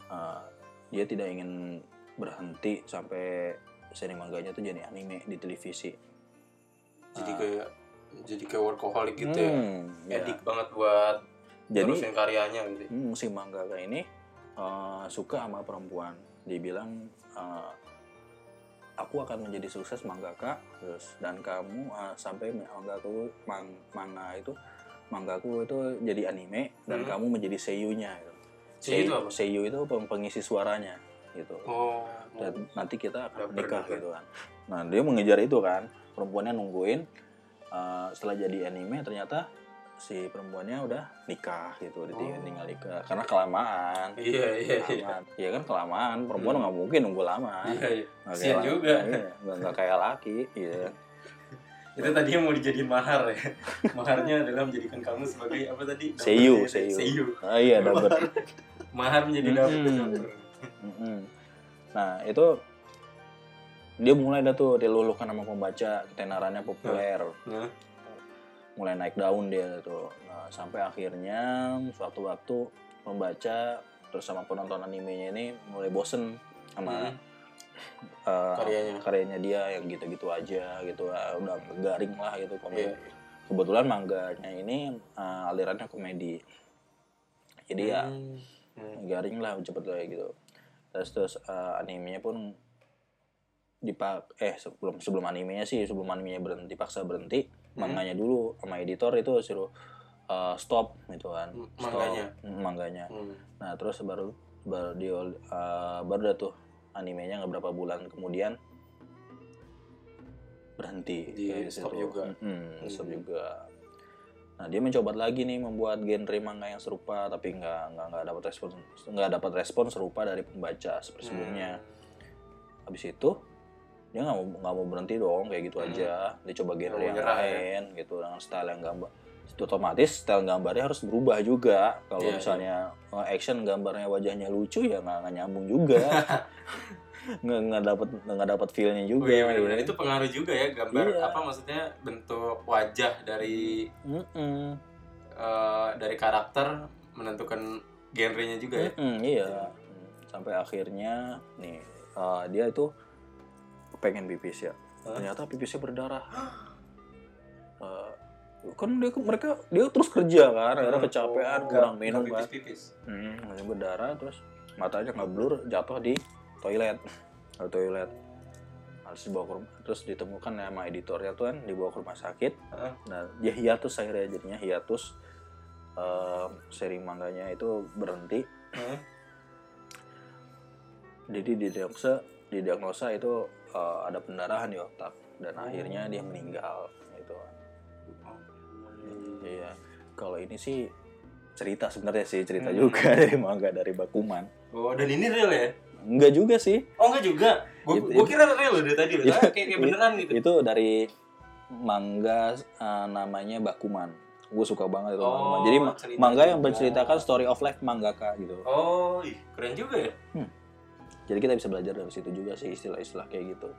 Uh, dia tidak ingin berhenti sampai seri manganya tuh jadi anime di televisi. Jadi Ah. kayak jadi kayak workaholic gitu ya. Hmm, ya. Edik banget buat Jadi karyanya gitu. Hmm, si mangaka ini uh, suka sama perempuan. Dibilang uh, aku akan menjadi sukses mangaka terus dan kamu uh, sampai manggaku mang, manga itu manggaku itu jadi anime dan Hmm. kamu menjadi seiyunya gitu. Seiyu itu apa? Seiyu itu peng- pengisi suaranya gitu. Oh. Dan nanti kita akan menikah gitu kan. Nah dia mengejar itu kan, perempuannya nungguin. eh, setelah jadi anime ternyata si perempuannya udah nikah gitu, Oh. tinggal nikah karena kelamaan. Iya iya iya. Kelamaan. Iya kan kelamaan, perempuan Hmm. nggak mungkin nunggu lama. Iya iya. Nggak Sian juga. Iya, nggak nggak kayak laki, iya. Itu tadinya mau dijadiin mahar ya. Maharnya adalah menjadikan kamu sebagai apa tadi? Seiyu, ya, seiyu. Seiyu. Ah, iya dapat. Mahar menjadi double. Mm-mm. Nah itu dia mulai dah tuh diluluhkan sama pembaca, ketenarannya populer, Nah, mulai naik daun dia tuh. Nah sampai akhirnya suatu waktu pembaca terus sama penonton animenya ini mulai bosen sama Hmm. Eh, Karyanya. karyanya dia yang gitu-gitu aja gitu, Ah, udah garing lah gitu komedi. Iya. Kebetulan mangganya ini eh, alirannya komedi, jadi ya Hmm. Hmm. garing lah cepet lah gitu terus terus eh, animenya pun dipak eh sebelum sebelum animenya sih sebelum animenya berhenti dipaksa berhenti Hmm. manganya dulu sama editor itu suruh eh, stop gitu kan Stop. mangganya? Mangganya Hmm. nah terus baru baru di eh, baru dah tuh animenya nggak berapa bulan kemudian berhenti Di dari stop situ. juga. Stop Hmm. juga Nah dia mencoba lagi nih membuat genre manga yang serupa tapi nggak nggak nggak dapat respon nggak dapat respon serupa dari pembaca seperti sebelumnya. Hmm. Habis itu dia nggak mau nggak mau berhenti dong kayak gitu Hmm. aja. Dia coba genre yang ya. lain gitu dengan style yang gambar. Itu otomatis style gambarnya harus berubah juga. Kalau Iya, misalnya eh, action gambarnya wajahnya lucu ya nggak nyambung juga. [LAUGHS] nggak nggak dapat nggak dapat feelnya Oh juga. iya benar ya. itu pengaruh juga ya gambar Iya. apa maksudnya bentuk wajah dari Mm-mm. eh, dari karakter menentukan genrenya juga ya. Mm-mm, iya. Sampai akhirnya nih eh, dia itu pengen pipis ya. Hah? Ternyata pipisnya berdarah. [GASPS] Eh, kan dia mereka dia terus kerja kan, akhirnya kecapean, Oh, kurang minum kan. pipis-pipis. Hmm, berdarah terus matanya nggak blur jatuh di toilet. [LAUGHS] Di toilet. Harus dibawa ke rumah, terus ditemukan sama editornya tuh kan dibawa ke rumah sakit. Heeh. Nah, dia hiatus akhirnya jadinya hiatus. Eh, seri manganya itu berhenti Heeh. jadi didiagnosa didiagnosa itu eh, ada pendarahan di otak dan akhirnya dia meninggal gitu iya kalau ini sih cerita sebenarnya sih cerita Hmm. juga [LAUGHS] dari manga dari Bakuman Oh dan ini real ya? enggak juga sih Oh enggak juga. Gue kira real loh dari tadi loh. Ah, kayak, kayak beneran gitu. itu dari manga eh, namanya Bakuman gue suka banget itu Oh, jadi ma- cerita manga yang menceritakan story of life mangaka gitu Oh, ih, keren juga ya. jadi kita bisa belajar dari situ juga sih istilah-istilah kayak gitu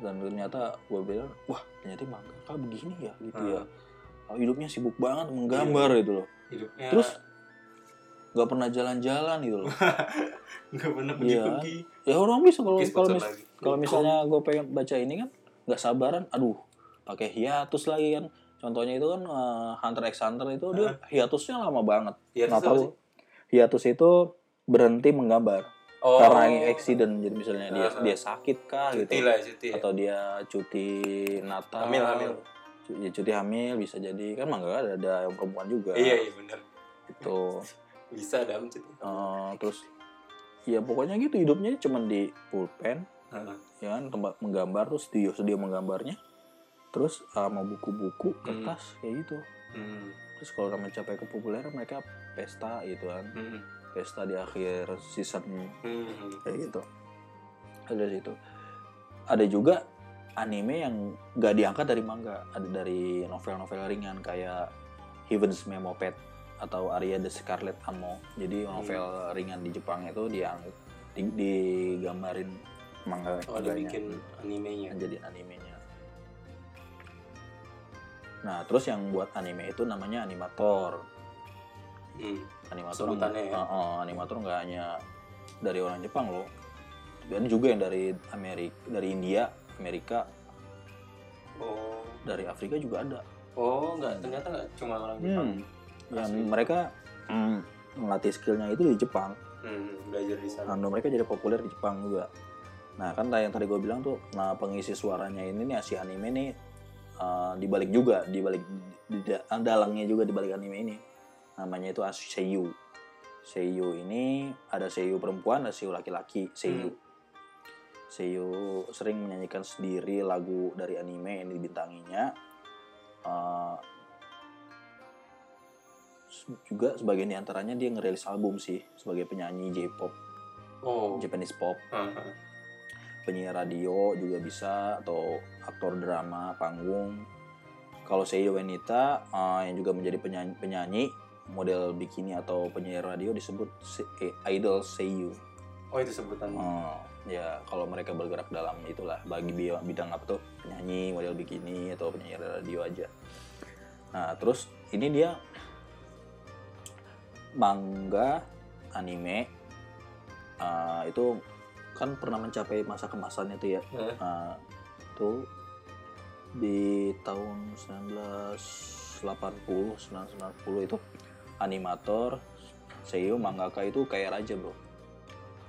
dan ternyata gue bilang wah ternyata mangaka begini ya gitu Hmm. ya hidupnya sibuk banget menggambar gitu loh Hidupnya terus nggak pernah jalan-jalan gitu loh [LAUGHS] nggak pernah Iya. pergi-pergi. ya orang bisa kalau kalau mis- kalau misalnya gue pengen baca ini kan nggak sabaran aduh pakai hiatus lagi kan contohnya itu kan eh, Hunter x Hunter itu dia hiatusnya lama banget Hiatus nggak apa tahu sih? hiatus itu berhenti menggambar Oh, karena accident jadi misalnya dia Ah. dia sakit kah cuti gitu lah, cuti. ya. atau dia cuti Natal Hamil, hamil. Ya, cuti hamil bisa jadi kan mangga ada ada yang perempuan juga Iya, iya benar. itu [LAUGHS] Bisa dalam cuti. Eh, terus ya pokoknya gitu hidupnya cuma di pulpen Heeh. ya kan tempat menggambar terus studio studio menggambarnya terus sama buku-buku Hmm. kertas kayak gitu Hmm. terus kalau udah mencapai kepopuleran mereka pesta gitu kan Hmm. pesta di akhir season Hmm. kayak gitu ada situ ada juga anime yang gak diangkat dari manga. Ada dari novel-novel ringan kayak Heaven's Memo Pet atau Aria the Scarlet Amo. Jadi novel ringan di Jepang itu dia di, digambarin manga Oh, dibikin animenya. jadi animenya. Nah terus yang buat anime itu namanya animator. Hmm. animator Sebutannya ya? Uh, uh, animator nggak hanya dari orang Jepang loh. Dan juga yang dari Amerika dari India Amerika Oh. dari Afrika juga ada Oh, enggak, ternyata enggak cuma orang Jepang. yang Asli. mereka mm, melatih skillnya itu di Jepang Hmm, belajar di sana. dan mereka jadi populer di Jepang juga nah kan yang tadi gue bilang tuh nah pengisi suaranya ini nih si anime nih uh, dibalik juga dibalik di, di- dalangnya juga dibalik anime ini namanya itu Seiyu Seiyu ini ada Seiyu perempuan, ada Seiyu laki-laki. Seiyu. Hmm. Seiyu sering menyanyikan sendiri lagu dari anime yang dibintanginya. Se- juga sebagian di antaranya dia ngerilis album sih sebagai penyanyi J-pop, Oh. Japanese pop, Aha. penyiar radio juga bisa atau aktor drama panggung. Kalau Seiyu wanita eh, yang juga menjadi penyanyi, penyanyi model bikini atau penyiar radio disebut se- eh, idol Seiyu. Oh itu sebutan. Oh, ya kalau mereka bergerak dalam itulah bagi bi- bidang apa tuh penyanyi model bikini atau penyanyi radio aja. Nah terus ini dia manga anime uh, itu kan pernah mencapai masa kemasannya tuh ya. Heeh. Nah, tuh di tahun 1980 1990 itu animator Seiyu mangaka itu kayak raja bro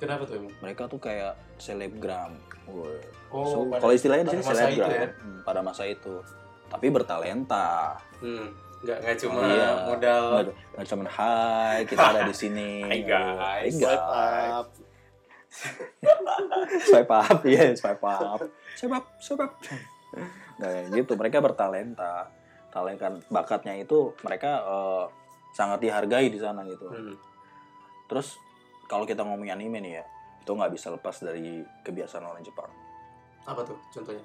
Kenapa tuh emang? mereka tuh kayak selebgram. Oh, So, kalau istilahnya di sini selebgram ya? Hmm, pada masa itu. Tapi bertalenta. Hmm. Nggak nggak cuma Iya. modal. Nggak nggak cuman hai kita ada di sini. [LAUGHS] Hai, guys. Swipe up. [LAUGHS] Swipe up, iya swipe up. Swipe up, swipe up. Nah, gitu mereka bertalenta. Talenta bakatnya itu mereka eh, sangat dihargai di sana gitu. Hmm. Terus kalau kita ngomongin anime nih ya, itu nggak bisa lepas dari kebiasaan orang Jepang. Apa tuh contohnya?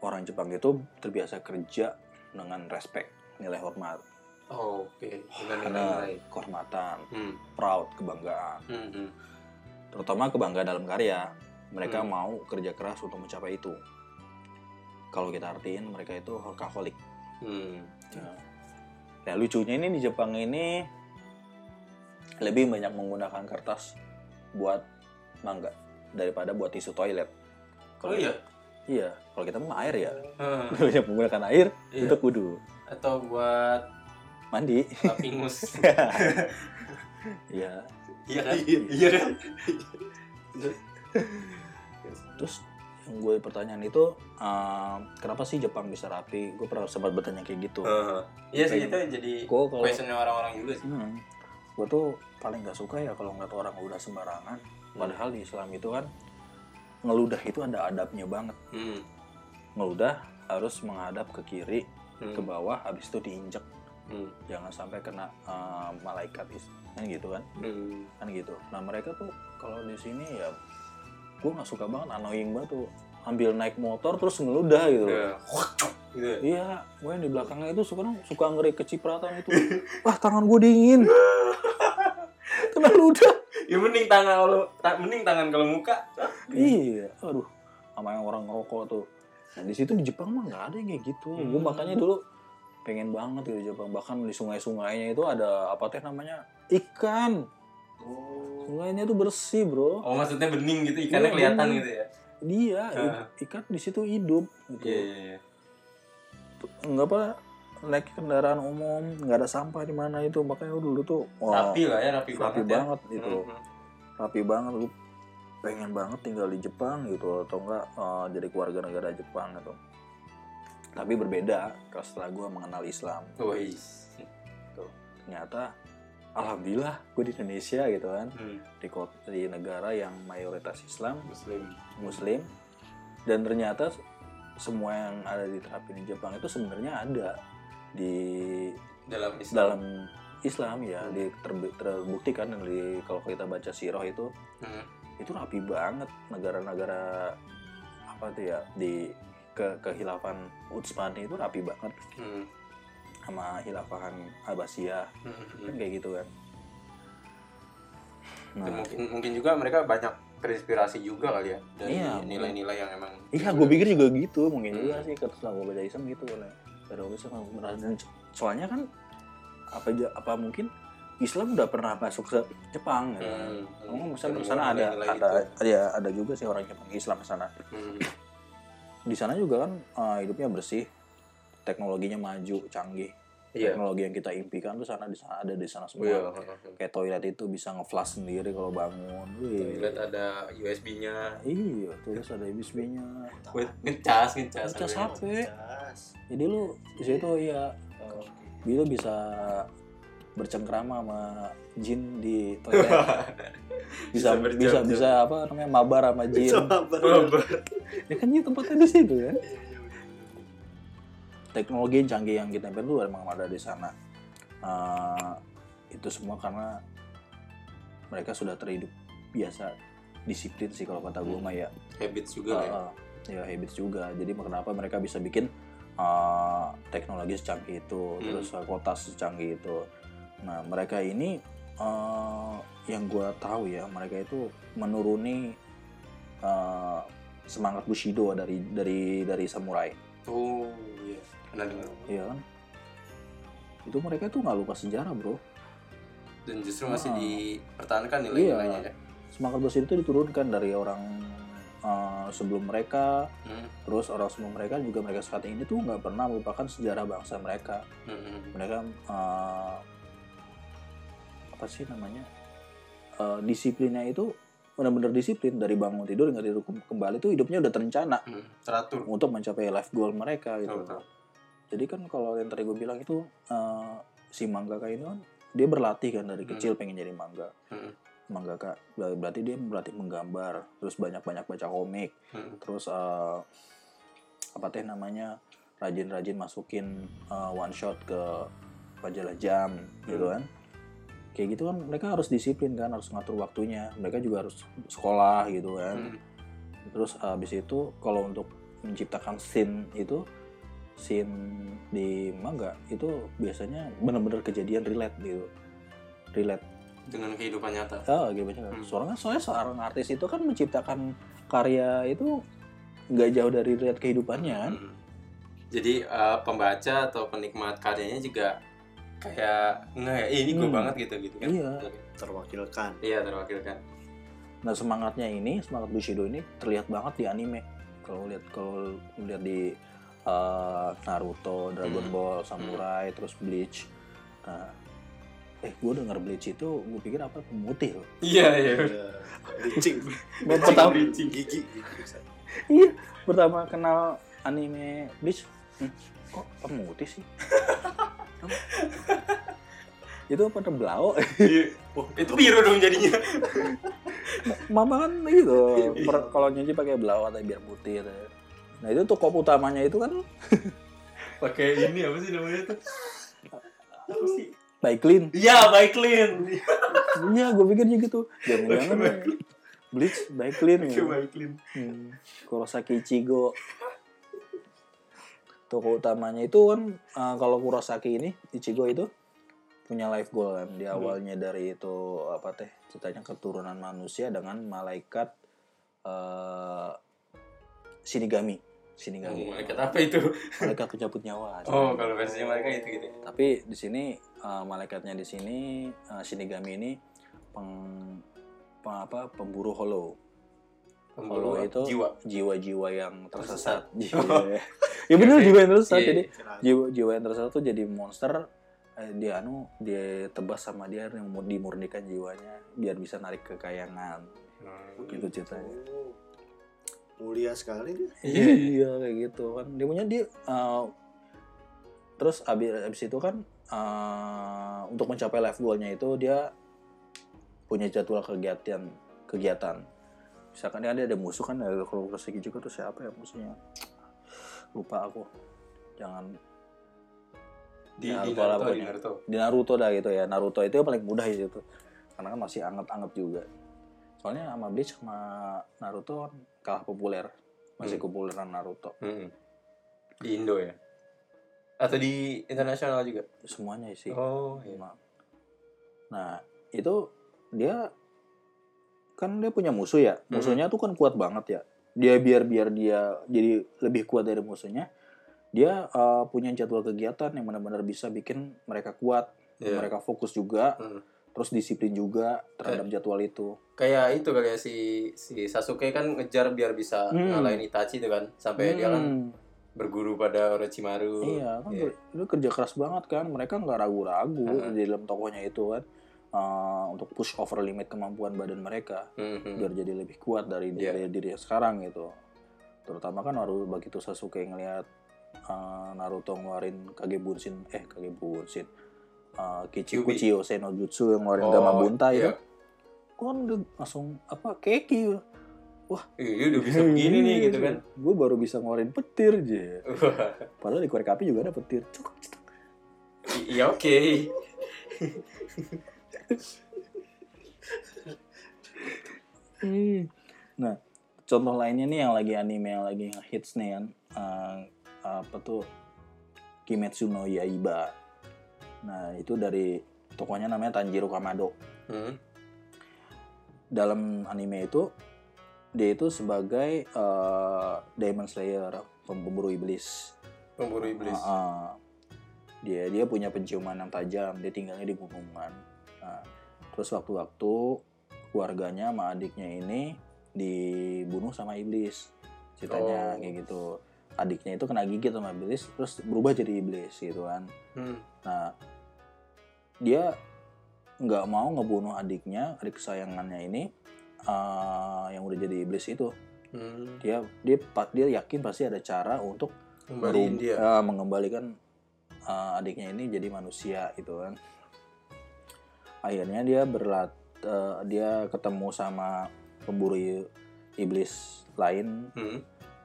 orang Jepang itu terbiasa kerja dengan respect, nilai hormat, Oh, oke. Dengan karena nilai. kehormatan, Hmm. proud, kebanggaan, Hmm. hmm. terutama kebanggaan dalam karya. Mereka Hmm. mau kerja keras untuk mencapai itu. Kalau kita artiin mereka itu workaholic. Hmm. Ya lucunya ini di Jepang ini lebih banyak menggunakan kertas buat mangga daripada buat tisu toilet. Oh iya. Iya, kalau kita mau air ya, Hmm. [LAUGHS] banyak menggunakan air Iya. untuk wudhu, Atau buat mandi. lapingus. [LAUGHS] Iya, iya kan? Iya kan? Terus yang gue pertanyaan itu ehm, kenapa sih Jepang bisa rapi? Gue pernah sempat bertanya kayak gitu. Heeh. Iya sih itu jadi Gue kalau questionnya orang-orang juga sih. hmm, gue tuh paling gak suka ya kalau ngeliat orang udah sembarangan. Padahal di Islam itu kan ngeludah itu ada adabnya banget. Hmm. Ngeludah harus menghadap ke kiri, Hmm. ke bawah, habis itu diinjek. Hmm. Jangan sampai kena ehm, malaikat is- kan gitu kan? Hmm. Kan gitu. Nah mereka tuh kalau di sini ya gue nggak suka banget annoying banget tuh ambil naik motor terus ngeludah gitu. Udah. Gitu ya? Iya, gue yang di belakangnya itu suka suka ngeri kecipratan itu. [LAUGHS] Wah, tangan gue dingin. [LAUGHS] Kena ludah. Ya mending tangan kalau ta- mending tangan kalau muka. Iya, aduh. Sama yang orang ngerokok tuh. Nah, di situ di Jepang mah nggak ada yang kayak gitu. Gue Hmm. makanya dulu pengen banget gitu Jepang. Bahkan di sungai-sungainya itu ada apa teh namanya? Ikan. Oh. Sungainya tuh bersih, bro. Oh maksudnya bening gitu ikannya Iya, kelihatan bening. gitu ya? Dia, Ah. ikan di situ hidup gitu. Iya iya iya. Nggak apa naik kendaraan umum, nggak ada sampah di mana itu. Makanya dulu tuh wah, Rapi lah ya rapi, rapi banget, banget ya. itu. Mhm. rapi banget lu pengen banget tinggal di Jepang gitu atau enggak eh, jadi keluarga negara Jepang gitu tapi berbeda kalau setelah gue mengenal Islam Wih. ternyata alhamdulillah gue di Indonesia gitu kan Hmm. di kota di negara yang mayoritas Islam Muslim. Muslim dan ternyata semua yang ada diterapin di Jepang itu sebenarnya ada di Dalam Islam. dalam Islam ya di terbu- terbukti kan dari kalau kita baca sirah itu Hmm. itu rapi banget negara-negara apa tuh ya di ke kehilafan Utsmani itu rapi banget Hmm. sama hilafahan Abbasiyah Hmm. kan kayak gitu kan Dan nah mungkin mungkin juga mereka banyak terinspirasi juga kali ya dari Iya, nilai-nilai yang emang iya gue pikir juga gitu mungkin juga Hmm. sih setelah gue baca Islam gitu oleh dari Islam dan soalnya kan apa apa mungkin Islam udah pernah masuk ke Jepang ya. Hmm. Ngomong misalnya Dan di sana ada ada itu. ya ada juga sih orang Jepang Islam di sana. Hmm. Di sana juga kan eh, hidupnya bersih, teknologinya maju, canggih. Iya. Teknologi yang kita impikan tuh sana di sana ada di sana Oh, semua. iya. Kayak toilet itu bisa nge-flash sendiri kalau bangun. Wih. Toilet ada USB-nya. Iya, terus ada USB-nya. Ngecas, ngecas. Ngecas HP. Jadi lu di situ ya Oh, lu bisa bercengkrama sama jin di toilet [LAUGHS] bisa Bisa bisa bisa apa namanya mabar sama jin Sabar. ya kan ini tempatnya di situ ya teknologi yang canggih yang kita perlu emang ada di sana. Eh, itu semua karena mereka sudah terhidup biasa disiplin sih kalau kata gue mah ya. Habits juga lah ya. Uh, ya habits juga. Jadi kenapa mereka bisa bikin uh, teknologi secanggih itu Hmm. terus uh, kota secanggih itu. Nah mereka ini uh, yang gua tahu ya mereka itu menuruni uh, semangat bushido dari dari dari samurai. Oh iya Iya kan itu mereka tuh nggak lupa sejarah bro dan justru masih Ah. dipertahankan Iya. nilai-nilainya ya semangat bushido itu diturunkan dari orang uh, sebelum mereka Hmm, Terus orang semua mereka juga mereka saat ini tuh nggak pernah melupakan sejarah bangsa mereka. hmm, hmm. Mereka eh, apa sih namanya Eh, disiplinnya itu benar-benar disiplin dari bangun tidur hingga tidur kem- kembali tuh hidupnya udah terencana Hmm, teratur untuk mencapai life goal mereka gitu. Betul. Jadi kan kalau yang tadi gue bilang itu eh, si mangaka ini kan dia berlatih kan dari Hmm. kecil pengen jadi mangga. Hmm. Mangaka ber- berarti dia berlatih menggambar, terus banyak-banyak baca komik, Hmm. terus eh, apa teh namanya rajin-rajin masukin eh, one shot ke majalah jam gitu Hmm. kan kayak gitu kan mereka harus disiplin kan harus ngatur waktunya mereka juga harus sekolah gitu kan Hmm. terus habis itu kalau untuk menciptakan scene itu scene di manga itu biasanya benar-benar kejadian relate gitu relate dengan kehidupan nyata ah gitu banyak Hmm. soalnya soalnya seorang artis itu kan menciptakan karya itu nggak jauh dari relate kehidupannya kan Hmm. jadi eh, pembaca atau penikmat karyanya juga kayak nggak ya ini gue Hmm. banget gitu gitu kan Iya. Terwakilkan. iya terwakilkan Nah semangatnya ini, semangat Bushido ini terlihat banget di anime. Kalau lihat kalau lihat di uh, Naruto, Dragon Hmm. Ball, Samurai, terus Bleach. Nah, eh gue denger Bleach itu gue pikir apa pemutih loh. iya iya Iya. Licing. Pertama, Gigi. iya, pertama kenal anime Bleach, hmm, kok pemutih sih? [LAUGHS] itu pada belau Iya. itu biru dong jadinya [LAUGHS] mama kan gitu kalau nyuci pakai belau atau biar putih gitu. Nah itu tokoh utamanya itu kan [LAUGHS] pakai ini apa sih namanya tuh apa sih? By clean iya baik clean iya gue pikirnya gitu jangan-jangan bleach by clean gitu. baik clean hmm. Kurosaki Ichigo. Tokoh utamanya itu kan eh, kalau Kurosaki ini Ichigo itu punya life goal kan. Di awalnya dari itu apa teh ceritanya keturunan manusia dengan malaikat eh Shinigami Shinigami malaikat apa itu malaikat pencabut nyawa oh kalau versinya mereka itu gitu tapi di sini eh, malaikatnya di sini eh, Shinigami ini peng, peng- apa pemburu hollow hollow itu jiwa jiwa-jiwa yang tersesat. Tersesat. [LAUGHS] Jiwa. ya bener jiwa yang tersesat. Iya, Jadi iya. jiwa jiwa yang tersesat tuh jadi monster. eh, dia anu dia tebas sama dia yang mau dimurnikan jiwanya biar bisa narik kekayangan. Hmm. Gitu ceritanya. Mulia sekali dia. Iya, Iya kayak gitu kan. Dia punya dia eh, terus abis, abis itu kan eh, untuk mencapai life goalnya itu dia punya jadwal kegiatan kegiatan. Misalkan dia ada, musuh kan ada kalau juga tuh siapa ya musuhnya? Lupa aku. Jangan di Ya, di Naruto di. Naruto di Naruto dah gitu ya. Naruto itu yang paling mudah di situ. Karena kan masih anget-anget juga. Soalnya sama Bleach sama Naruto kan kalah populer. Masih Hmm. populeran Naruto. Hmm. di Indo ya atau di internasional juga Semuanya sih. oh iya Nah, itu dia kan dia punya musuh ya. Hmm. Musuhnya tuh kan kuat banget ya. Dia biar biar dia jadi lebih kuat dari musuhnya, dia uh, punya jadwal kegiatan yang benar-benar bisa bikin mereka kuat, Iya. mereka fokus juga, Hmm. Terus disiplin juga terhadap jadwal itu. kayak itu kayak si si Sasuke kan ngejar biar bisa Hmm. ngalahin Itachi itu kan sampai dia kan Hmm, berguru pada Orochimaru iya kan Iya. dia kerja keras banget kan. Mereka nggak ragu-ragu Hmm. di dalam tokohnya itu kan. uh, untuk push over limit kemampuan badan mereka. Hmm, hmm. biar jadi lebih kuat dari dari diri yang sekarang gitu. Terutama kan baru begitu Sasuke ngelihat uh, Naruto ngeluarin Kage Bunshin eh Kage Bunshin uh, Kichi Kyuubi. Kuchio Senojutsu yang ngeluarin Oh, Gama Bunta iya. itu kan udah langsung apa keki Iya udah bisa begini nih gitu kan. gue baru bisa ngeluarin petir aja Wah, padahal di korek api juga ada petir. Iya oke. nah contoh lainnya nih yang lagi anime yang lagi hits nih kan uh, apa tuh Kimetsu no Yaiba nah itu dari tokonya namanya Tanjiro Kamado Hmm. dalam anime itu dia itu sebagai uh, Demon Slayer pemburu iblis Pemburu iblis. Ah, ah. dia dia punya penciuman yang tajam dia tinggalnya di gunungan Nah, terus waktu-waktu keluarganya sama adiknya ini dibunuh sama iblis ceritanya Oh. kayak gitu adiknya itu kena gigit sama iblis terus berubah jadi iblis gitu kan Hmm. nah dia nggak mau ngebunuh adiknya adik kesayangannya ini eh, yang udah jadi iblis itu Hmm. dia dia dia yakin pasti ada cara untuk Kembaliin dia. eh, mengembalikan eh, adiknya ini jadi manusia gitu kan akhirnya dia berlat eh, dia ketemu sama pemburu iblis lain Hmm.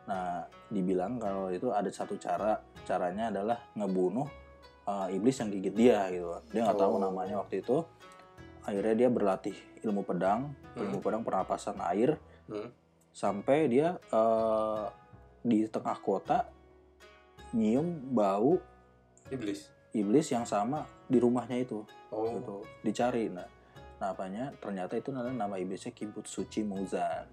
Nah dibilang kalau itu ada satu cara caranya adalah ngebunuh eh, iblis yang gigit dia gitu dia nggak tahu Oh. namanya waktu itu akhirnya dia berlatih ilmu pedang Hmm. ilmu pedang pernapasan air Hmm. sampai dia eh, di tengah kota nyium bau Iblis. iblis yang sama di rumahnya itu Oh. gitu dicari nah namanya ternyata itu adalah nama iblisnya Kibutsuchi Muzan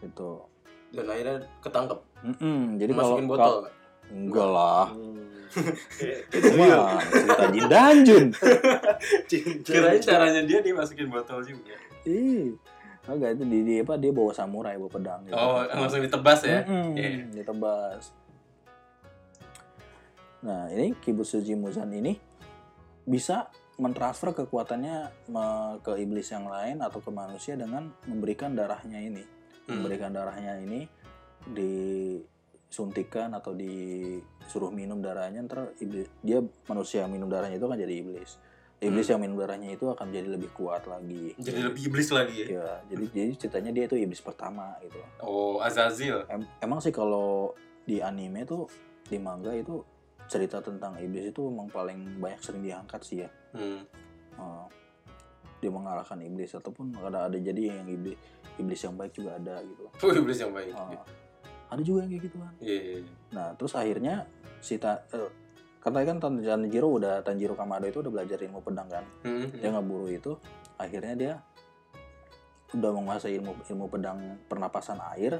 gitu Dan akhirnya ketangkep. Mm-mm, jadi kalau Masukin botol. kalau- enggak lah Hmm. Wah, cerita Jin Danjun Cinta. [LAUGHS] Kirain caranya dia dimasukin botol juga. ih enggak itu di, di apa dia bawa samurai bawa pedang gitu. Oh, langsung ditebas ya. Mm-mm, Iya. ditebas. Nah, ini Kibutsuji Muzan ini bisa mentransfer kekuatannya ke iblis yang lain atau ke manusia dengan memberikan darahnya ini. Hmm. Memberikan darahnya ini disuntikan atau disuruh minum darahnya ntar iblis, dia manusia yang minum darahnya itu akan jadi iblis. Iblis Hmm. yang minum darahnya itu akan jadi lebih kuat lagi. Jadi lebih iblis lagi ya. Ya, jadi jadi ceritanya dia itu iblis pertama gitu. Oh, Azazil. Em- emang sih kalau di anime tuh di manga itu cerita tentang iblis itu emang paling banyak sering diangkat sih ya. Hmm. Uh, dia mengalahkan iblis ataupun ada ada jadi yang iblis iblis yang baik juga ada gitu. [LAUGHS] Oh, iblis yang baik. Uh, ada juga yang kayak gitu kan. Iya, iya, iya. Nah terus akhirnya si ta, eh, katanya kan Tan- Tanjiro udah Tanjiro Kamado itu udah belajar ilmu pedang kan. Hmm. Dia ngeburu itu akhirnya dia udah menguasai ilmu ilmu pedang pernapasan air.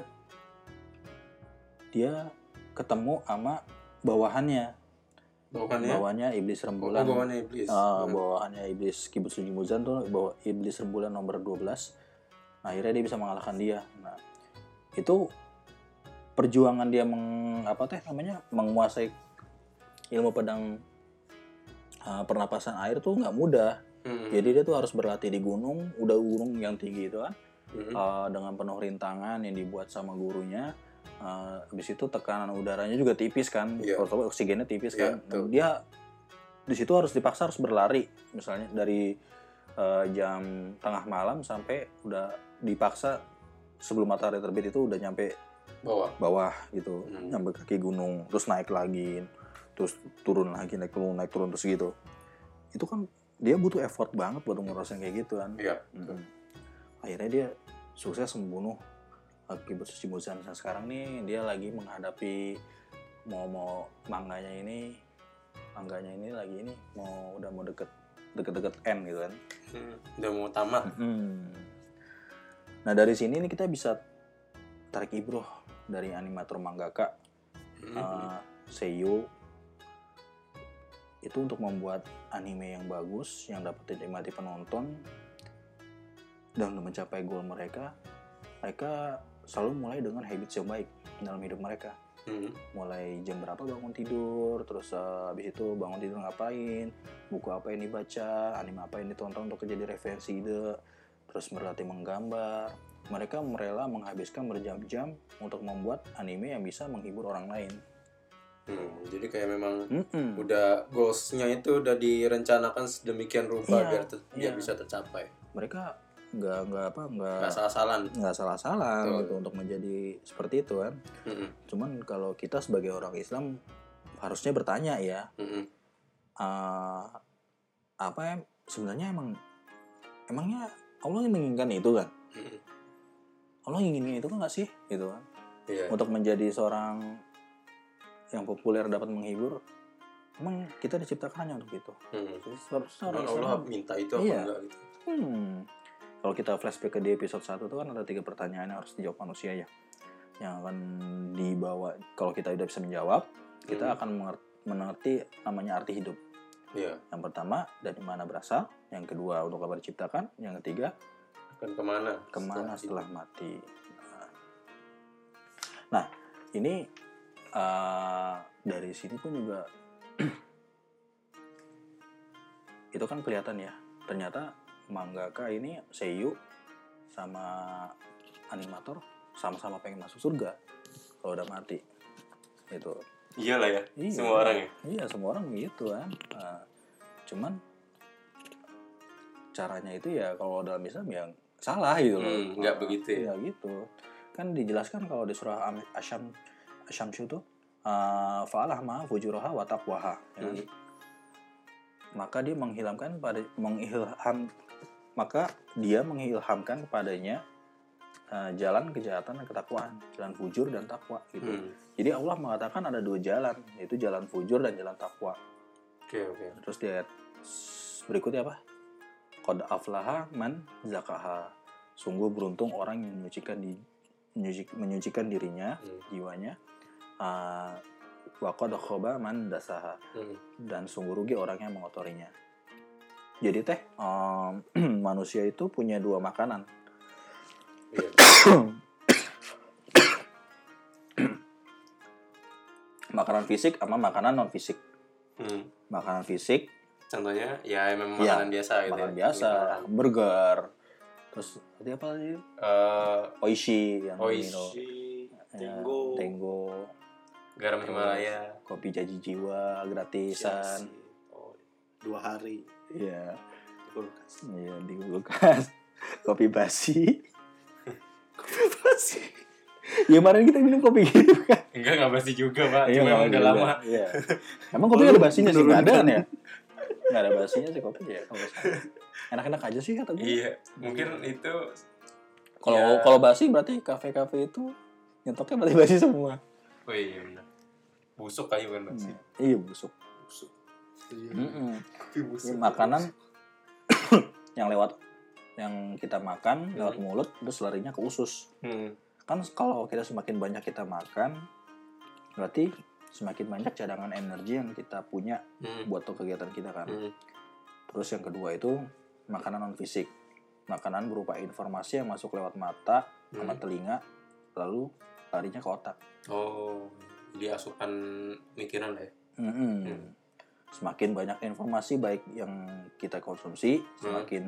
Dia ketemu sama bawahannya Bawahannya. bawahnya iblis Oh, rembulan bawahannya iblis. Hmm. bawahannya iblis Kibutsuji Muzan tuh bawa iblis rembulan nomor 12 nah, akhirnya dia bisa mengalahkan dia nah itu perjuangan dia meng apa teh namanya menguasai ilmu pedang eh, pernapasan air tuh nggak mudah Hmm. jadi dia tuh harus berlatih di gunung udah gunung yang tinggi itu kan Hmm. eh, dengan penuh rintangan yang dibuat sama gurunya. Eh, habis itu tekanan udaranya juga tipis kan. Kalau tahu oksigennya tipis Iya, kan. betul. dia di situ harus dipaksa harus berlari, misalnya dari eh, jam tengah malam sampai udah dipaksa sebelum matahari terbit itu udah nyampe Bawah. bawah gitu, Hmm. nyampe kaki gunung, terus naik lagi, terus turun lagi, naik turun, naik turun terus gitu. Itu kan dia butuh effort banget buat ngurusin kayak gitu kan. Iya. Mm. Akhirnya dia sukses membunuh akibat Suci Muzan. Nah, sekarang nih dia lagi menghadapi mau mau mangganya ini mangganya ini lagi ini mau udah mau deket deket-deket end gitu kan. Hmm. Udah mau tamat. Mm. Nah dari sini nih kita bisa tarik ibroh dari animator mangaka Hmm. uh, Seiyu itu untuk membuat anime yang bagus yang dapat dinikmati penonton dan untuk mencapai goal mereka mereka selalu mulai dengan habits yang baik dalam hidup mereka Hmm. mulai jam berapa bangun tidur terus uh, habis itu bangun tidur ngapain buku apa yang dibaca anime apa yang ditonton untuk jadi referensi ide terus berlatih menggambar mereka rela menghabiskan berjam-jam untuk membuat anime yang bisa menghibur orang lain Hmm, jadi kayak memang Mm-mm. udah goalsnya itu udah direncanakan sedemikian rupa Iya, biar te- biar iya. bisa tercapai. mereka nggak nggak apa nggak salah-salan. nggak salah-salah Betul. gitu untuk menjadi seperti itu kan Mm-mm, cuman kalau kita sebagai orang Islam harusnya bertanya ya mm-mm. eh, apa ya sebenarnya emang emangnya Allah yang menginginkan itu kan Mm-mm. Allah inginkan itu kan nggak sih gitu kan Iya. untuk menjadi seorang yang populer dapat menghibur emang kita diciptakan hanya untuk itu Mm. Jadi seharusnya orang Emang Allah minta itu apa Iya. enggak gitu? Hmm. Kalau kita flashback ke di episode 1 itu kan ada tiga pertanyaan yang harus dijawab manusia ya. Yang akan dibawa kalau kita udah bisa menjawab, kita Hmm. akan mengerti, namanya arti hidup. Iya. Yang pertama dari mana berasal, yang kedua untuk apa diciptakan, yang ketiga Akan ke mana? ke mana setelah setelah mati. Nah, ini eh, dari sini pun juga [CLEARS THROAT] itu kan kelihatan ya. Ternyata mangaka ini Seiyu sama animator sama-sama pengen masuk surga kalau udah mati. Itu. hidup? Iyalah ya. Iya. Semua orang ya. Iya, semua orang gitu kan. Nah, cuman caranya itu ya kalau dalam Islam ya salah gitu loh. Hmm, nggak begitu ya? Nggak gitu. Kan dijelaskan kalau di surah Am- Asyam Asyamsyu itu uh, fa'alah ma fujuraha wa taqwaha ya kan? Hmm. Maka dia menghilangkan pada mengilham maka dia mengilhamkan kepadanya uh, jalan kejahatan dan ketakwaan, jalan fujur dan takwa gitu. Hmm. Jadi Allah mengatakan ada dua jalan, yaitu jalan fujur dan jalan takwa. Oke, oke. Terus di ayat berikutnya apa? Qad aflaha man zakaha. Sungguh beruntung orang yang menyucikan di menyuci- menyucikan dirinya, Hmm. jiwanya. Ah, Wa qad khaba man dasaha. Hmm. Dan sungguh rugi orang yang mengotorinya. Jadi teh em, [CLEARS THROAT] manusia itu punya dua makanan. Iya. [CLEARS THROAT] Makanan fisik sama makanan non fisik. Hmm. Makanan fisik Contohnya ya memang Iya, makanan biasa gitu. makanan ya. biasa, Makanan. burger. Terus tadi apa lagi? Eh, Oishi yang Oishi. Mino. Ya, Tenggo. Tenggo, garam Himalaya. kopi jaji jiwa gratisan. Siasi. Oh, dua hari Iya, di kulkas. iya di kulkas. [LAUGHS] kopi basi. [LAUGHS] kopi basi. Ya kemarin kita minum kopi gitu kan. Enggak, enggak basi juga, Pak. Iya, Cuma emang udah juga. lama. Iya. Emang kopi ada basinya sih, nggak ada kan ya? Nggak ada basinya sih kopi ya. Enak-enak aja sih kata gue. Iya, mungkin itu Kalau Ya. kalau basi berarti kafe-kafe itu nyentoknya berarti basi semua. Oh iya benar. Busuk kali bukan basi. Hmm. Iya busuk. Busuk. Ini makanan [COUGHS] yang lewat yang kita makan lewat Hmm. mulut terus larinya ke usus. Hmm. Kan kalau kita semakin banyak kita makan berarti semakin banyak cadangan energi yang kita punya Hmm. buat tuh kegiatan kita kan. Hmm. Terus yang kedua itu makanan non fisik. Makanan berupa informasi yang masuk lewat mata sama Hmm. telinga lalu larinya ke otak. Oh, jadi asupan pikiran lah ya. Mm-mm. Hmm. Semakin banyak informasi baik yang kita konsumsi, Hmm. semakin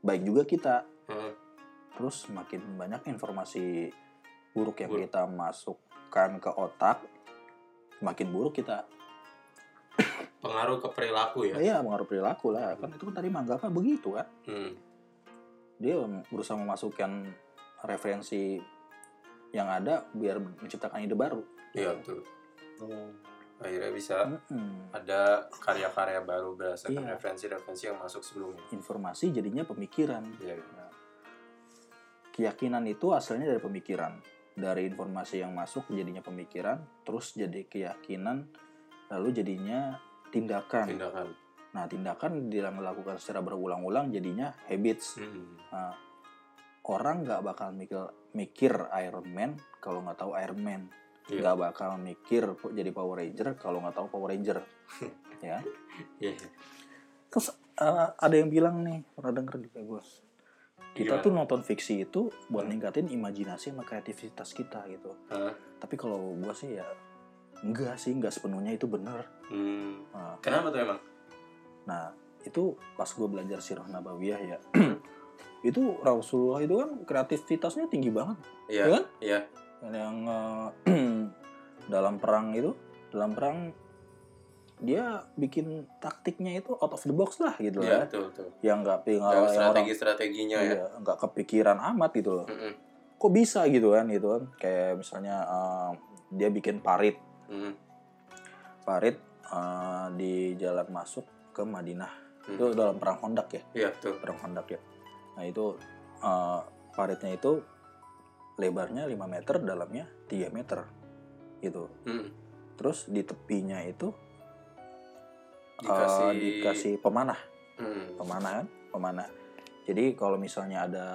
baik juga kita. Hmm. Terus semakin banyak informasi buruk yang Buruk. kita masukkan ke otak, semakin buruk kita. Pengaruh ke perilaku ya. Iya, mengaruh perilaku lah. Kan itu kan tadi mangga kan begitu kan. Hmm. Dia berusaha memasukkan referensi yang ada biar menciptakan ide baru. Iya betul. Oh, Akhirnya bisa Mm-mm. ada karya-karya baru berdasarkan Iya. referensi-referensi yang masuk sebelumnya. Informasi jadinya pemikiran. Iya. keyakinan itu asalnya dari pemikiran dari informasi yang masuk jadinya pemikiran terus jadi keyakinan lalu jadinya tindakan Tindakan. nah tindakan dilakukan secara berulang-ulang jadinya habits Hmm. Nah, orang nggak bakal mikir mikir Iron Man kalau nggak tahu Iron Man Iya. nggak bakal mikir jadi Power Ranger kalau nggak tahu Power Ranger [LAUGHS] ya Iya. terus eh, ada yang bilang nih pernah denger juga gue kita Gimana? tuh nonton fiksi itu buat ningkatin imajinasi sama kreativitas kita gitu Hah? tapi kalau gue sih ya enggak sih enggak sepenuhnya itu bener Hmm. nah, Kenapa tuh emang? nah itu pas gue belajar sirah nabawiyah ya [CLEARS THROAT] itu Rasulullah itu kan kreativitasnya tinggi banget Iya. ya kan Iya. Yang eh, [CLEARS THROAT] dalam perang itu dalam perang dia bikin taktiknya itu out of the box lah gitu Iya, lah betul, betul. yang nggak Dan yang orang strategi-strateginya ya. iya, nggak kepikiran amat gitu loh Mm-mm. kok bisa gitu kan gitu kan kayak misalnya eh, dia bikin parit Mm-mm. parit eh, di jalan masuk ke Madinah Hmm. itu dalam perang Hondak ya Iya, betul. perang Hondak ya nah itu eh, paritnya itu lebarnya 5 meter dalamnya 3 meter gitu Mm-mm. terus di tepinya itu Dikasih dikasih pemanah Mm. pemanah kan pemanah jadi kalau misalnya ada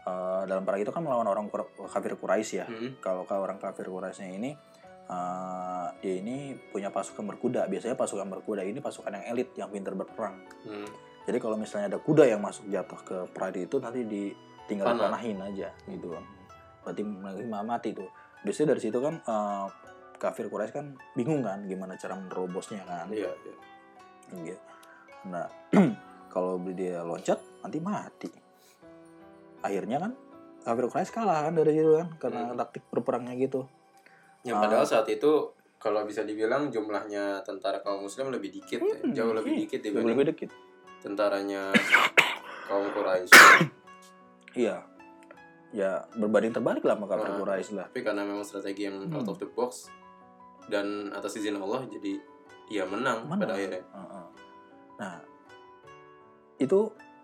eh, dalam perang itu kan melawan orang kafir Quraisy ya Mm-mm. kalau orang kafir Quraisynya ini eh, dia ini punya pasukan berkuda biasanya pasukan berkuda ini pasukan yang elit yang pintar berperang Mm. jadi kalau misalnya ada kuda yang masuk jatuh ke pride itu nanti ditinggal Panah. dipanahin aja gitu kan berarti nanti mati tuh biasanya dari situ kan eh, kafir Quraisy kan bingung kan gimana cara menerobosnya kan Iya, iya. Iya. Nah, [CLEARS THROAT] kalau dia loncat nanti mati. Akhirnya kan kafir Quraisy kalah kan dari situ kan karena Hmm. taktik berperangnya gitu. Yang Ah. padahal saat itu kalau bisa dibilang jumlahnya tentara kaum muslim lebih dikit ya. Hmm, jauh lebih iya. dikit dibanding lebih dikit. tentaranya [COUGHS] kaum Quraisy. Iya. Ya berbanding terbalik lah sama kafir Ah. Quraisy lah. Tapi karena memang strategi yang Hmm. out of the box dan atas izin Allah jadi ya menang, Menang. pada akhirnya. Heeh. Nah, itu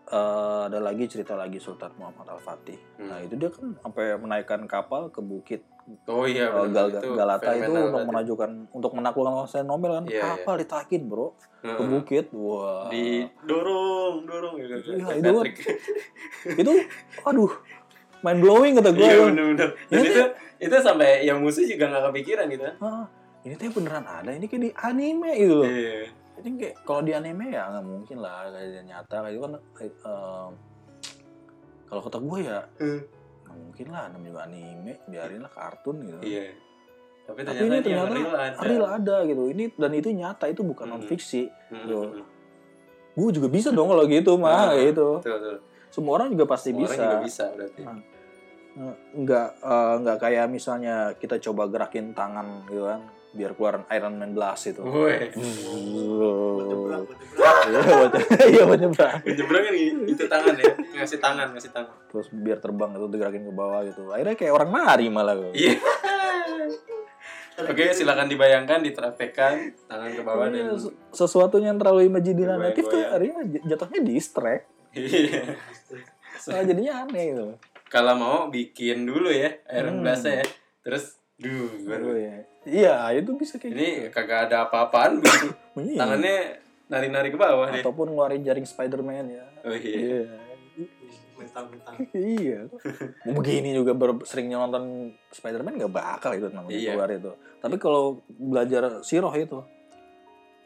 eh, ada lagi cerita lagi Sultan Muhammad Al Fatih. Hmm. Nah itu dia kan sampai menaikkan kapal ke bukit Oh iya, benar. Gal- Galata itu untuk menajukan untuk menaklukkan Konstantinopel kan Iya, iya. kapal ditakin bro ke bukit wah di dorong, dorong gitu. Kayak itu kan. Itu aduh mind blowing kata gue Iya benar-benar. Dan Ini itu itu sampai yang musuh juga nggak kepikiran gitu. "Hah, ini tuh beneran ada ini kayak di anime gitu loh Iya. ini kayak kalau di anime ya nggak mungkin lah kayak nyata kayak itu kan kayak, em, kalau kata gue ya Hmm. nggak mungkin lah namanya juga anime biarin lah kartun gitu Iya. Tapi Tapi ternyata ini ternyata real ada. real ada gitu ini dan itu nyata itu bukan Hmm. non fiksi Hmm, Yo. hmm, hmm. gue juga bisa dong kalau gitu mah Nah, gitu Betul, betul. Semua orang juga pasti Semua bisa Orang juga bisa berarti. Nah, nggak eh, nggak kayak misalnya kita coba gerakin tangan gitu kan biar keluar Iron Man Blast itu Woi. Iya buat iya buat nyebrang Nyebrang kan itu tangan ya. Ngasih tangan, ngasih tangan. terus biar terbang itu digerakin ke bawah gitu akhirnya kayak orang nari malah gue Iya. Oke, silakan dibayangkan, dipraktekkan tangan ke bawah Iya, dan se- sesuatu yang terlalu imajinatif tuh akhirnya jatuhnya distract Iya. Nah, jadinya aneh gitu Kalau mau bikin dulu ya Iron Hmm. Ya. Terus duh Oh, baru. iya. iya itu bisa kayak Ini gitu kagak ada apa-apaan begitu. [COUGHS] Iya. Tangannya nari-nari ke bawah nih. ataupun ngeluarin jaring Spider-Man ya Oh iya. iya Mentang-mentang. iya mau [LAUGHS] begini juga ber- seringnya nonton Spider-Man gak bakal itu namanya Iya. keluar itu tapi kalau belajar siroh itu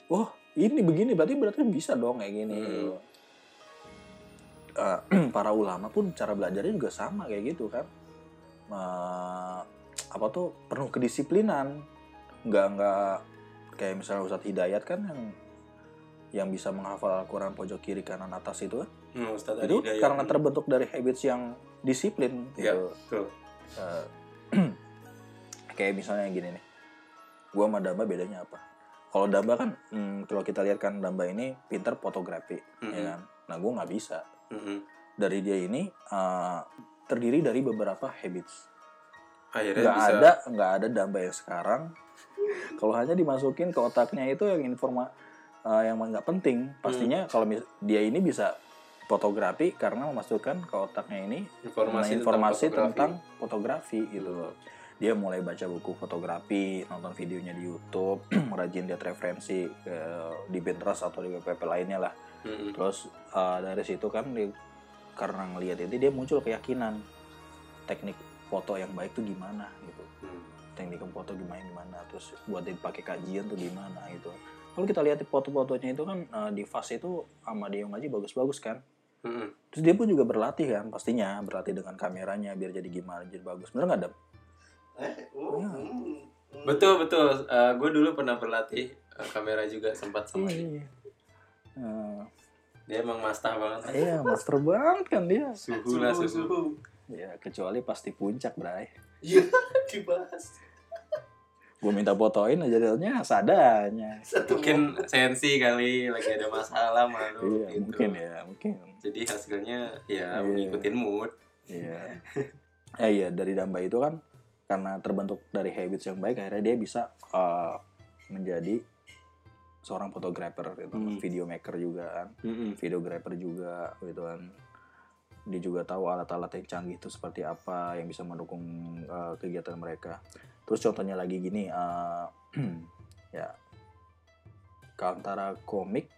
oh ini begini berarti berarti bisa dong kayak gini Hmm. gitu. Eh, [CLEARS THROAT] para ulama pun cara belajarnya juga sama kayak gitu kan Eh, apa tuh penuh kedisiplinan nggak nggak kayak misalnya Ustadz Hidayat kan yang yang bisa menghafal Al-Quran pojok kiri kanan atas itu kan Hmm, Ustadz itu Hidayat. karena terbentuk dari habits yang disiplin Iya, gitu. betul. Eh, [CLEARS THROAT] kayak misalnya gini nih gua sama Damba bedanya apa kalau Damba kan hmm, kalau kita lihat kan Damba ini pinter fotografi Mhm. ya kan nah gua nggak bisa Mhm. dari dia ini eh, terdiri dari beberapa habits Akhirnya nggak bisa ada nggak ada Damba yang sekarang [LAUGHS] kalau hanya dimasukin ke otaknya itu yang informa eh, yang nggak penting pastinya kalau mis- dia ini bisa fotografi karena memasukkan ke otaknya ini informasi, informasi, tentang, tentang fotografi gitu loh. Dia mulai baca buku fotografi, nonton videonya di YouTube, [CLEARS THROAT] rajin lihat referensi eh, di Pinterest atau di web lainnya lah. Mhm. Terus eh, dari situ kan dia, karena ngelihat itu dia muncul keyakinan teknik foto yang baik tuh gimana gitu. Hmm. Teknik foto gimana gimana terus buat dipakai kajian tuh gimana gitu. Kalau kita lihat di foto-fotonya itu kan eh, di fase itu sama dia ngaji bagus-bagus kan. Mhm. Terus dia pun juga berlatih kan, pastinya berlatih dengan kameranya biar jadi gimana, jadi bagus. Bener nggak Dam? Eh, oh, Iya. hmm, hmm. Betul betul. gue dulu pernah berlatih eh, kamera juga sempat sama dia. Iya. Nah, Dia emang master banget. iya, master banget kan dia. Suhu lah Suhu, suhu. suhu. Ya, kecuali pasti puncak, Bray. Iya, [LAUGHS] dibahas. gue minta fotoin aja jadinya sadanya Satu mungkin sensi kali lagi ada masalah malu iya gitu. mungkin ya mungkin jadi hasilnya ya Iya. mengikutin mood iya eh iya dari Damba itu kan karena terbentuk dari habits yang baik akhirnya dia bisa eh, menjadi seorang fotografer gitu Hmm. video maker juga kan. Videographer juga gitu kan. Dia juga tahu alat-alat yang canggih itu seperti apa yang bisa mendukung uh, kegiatan mereka. Terus contohnya lagi gini uh, [CLEARS THROAT] ya. Antara komik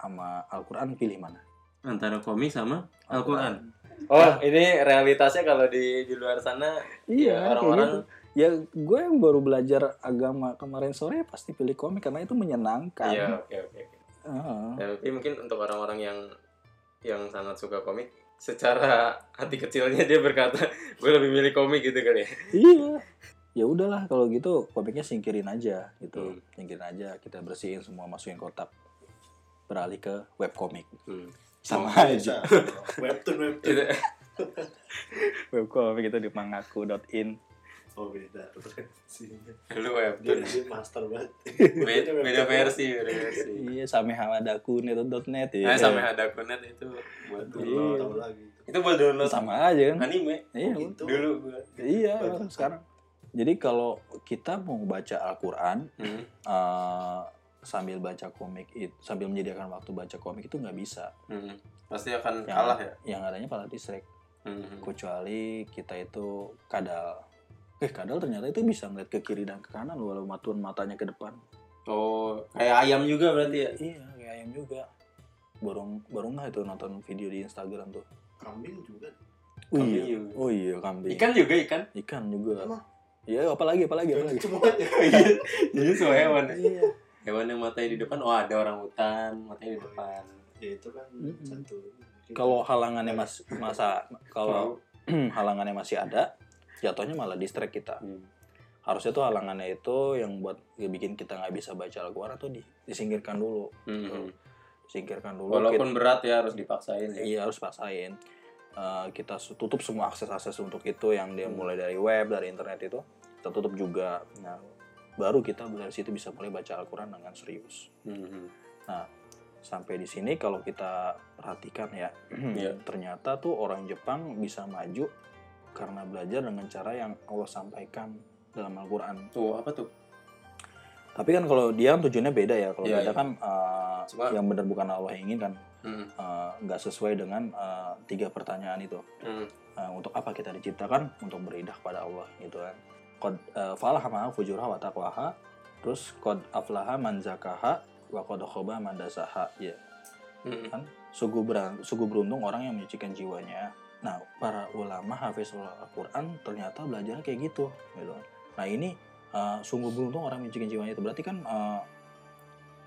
sama Al-Quran pilih mana? Antara komik sama Al-Quran. Oh, oh ini realitasnya kalau di di luar sana iya ya, orang-orang gitu. Ya gue yang baru belajar agama kemarin sore pasti pilih komik karena itu menyenangkan iya oke oke oke. Heeh. Ya, tapi mungkin untuk orang-orang yang yang sangat suka komik secara hati kecilnya dia berkata [LAUGHS] gue lebih milih komik gitu kali ya iya ya udahlah kalau gitu komiknya singkirin aja gitu Hmm. singkirin aja kita bersihin semua masukin kotak beralih ke web komik Hmm. sama Oh, aja. Webtoon webtoon. Itu, [LAUGHS] web komik itu di mangaku.in Oh beda referensinya. lu Dia, webtoon dia master banget. beda, beda versi beda versi iya sampai hamadaku net ya nah sampai ada konet itu buat Dulu Iya. tahu lagi. itu buat download sama aja kan anime iya Oh, gitu. dulu gua iya sekarang jadi kalau kita mau baca Al-Quran hmm. eh, sambil baca komik itu sambil menyediakan waktu baca komik itu nggak bisa Hmm. pasti akan yang, kalah ya yang adanya pala distrek Hmm. kecuali kita itu kadal eh kadal ternyata itu bisa ngeliat ke kiri dan ke kanan walau matuan matanya ke depan. Oh kayak ayam juga berarti ya? Iya kayak ayam juga. Baru baru nggak itu nonton video di Instagram tuh. Kambing juga. oh iya juga. oh iya kambing. Ikan juga ikan? Ikan juga. Emang? iya apalagi apalagi apalagi. semuanya. [LAUGHS] jadi semua hewan ya? iya. Hewan yang matanya di depan oh ada orang hutan matanya di depan. Ya itu kan satu. kalau halangannya mas masa kalau [CLEARS THROAT] halangannya masih ada jatuhnya malah distract kita Hmm. harusnya tuh halangannya itu yang buat ya bikin kita nggak bisa baca Al-Quran tuh di, disingkirkan dulu Hmm. disingkirkan dulu walaupun berat ya harus dipaksain ya Iya harus paksain. Eh, kita tutup semua akses-akses untuk itu yang dia mulai dari web, dari internet itu kita tutup juga. Nah, baru kita dari situ bisa mulai baca Al-Quran dengan serius. Hmm. Sampai di sini kalau kita perhatikan ya, Iya. [CLEARS THROAT] ternyata tuh orang Jepang bisa maju karena belajar dengan cara yang Allah sampaikan dalam Al-Quran. tuh apa tuh Tapi kan kalau dia tujuannya beda ya. Kalau Iya, beda iya. kan Cuma- yang benar bukan Allah yang inginkan, hmm. eh, nggak sesuai dengan eh, tiga pertanyaan itu. Hmm. Nah, untuk apa kita diciptakan? Untuk beridah pada Allah gitu kan. Qad uh, falaha ma fujuraha wa taqwaha. Terus qad aflaha man zakaha wa qad khaba man dasaha. Ya, Hmm. sungguh berang, sungguh beruntung orang yang menyucikan jiwanya. Nah, para ulama hafiz Al-Qur'an ternyata belajarnya kayak gitu, gitu. Nah, ini uh, sungguh beruntung orang yang jiwanya itu berarti kan uh,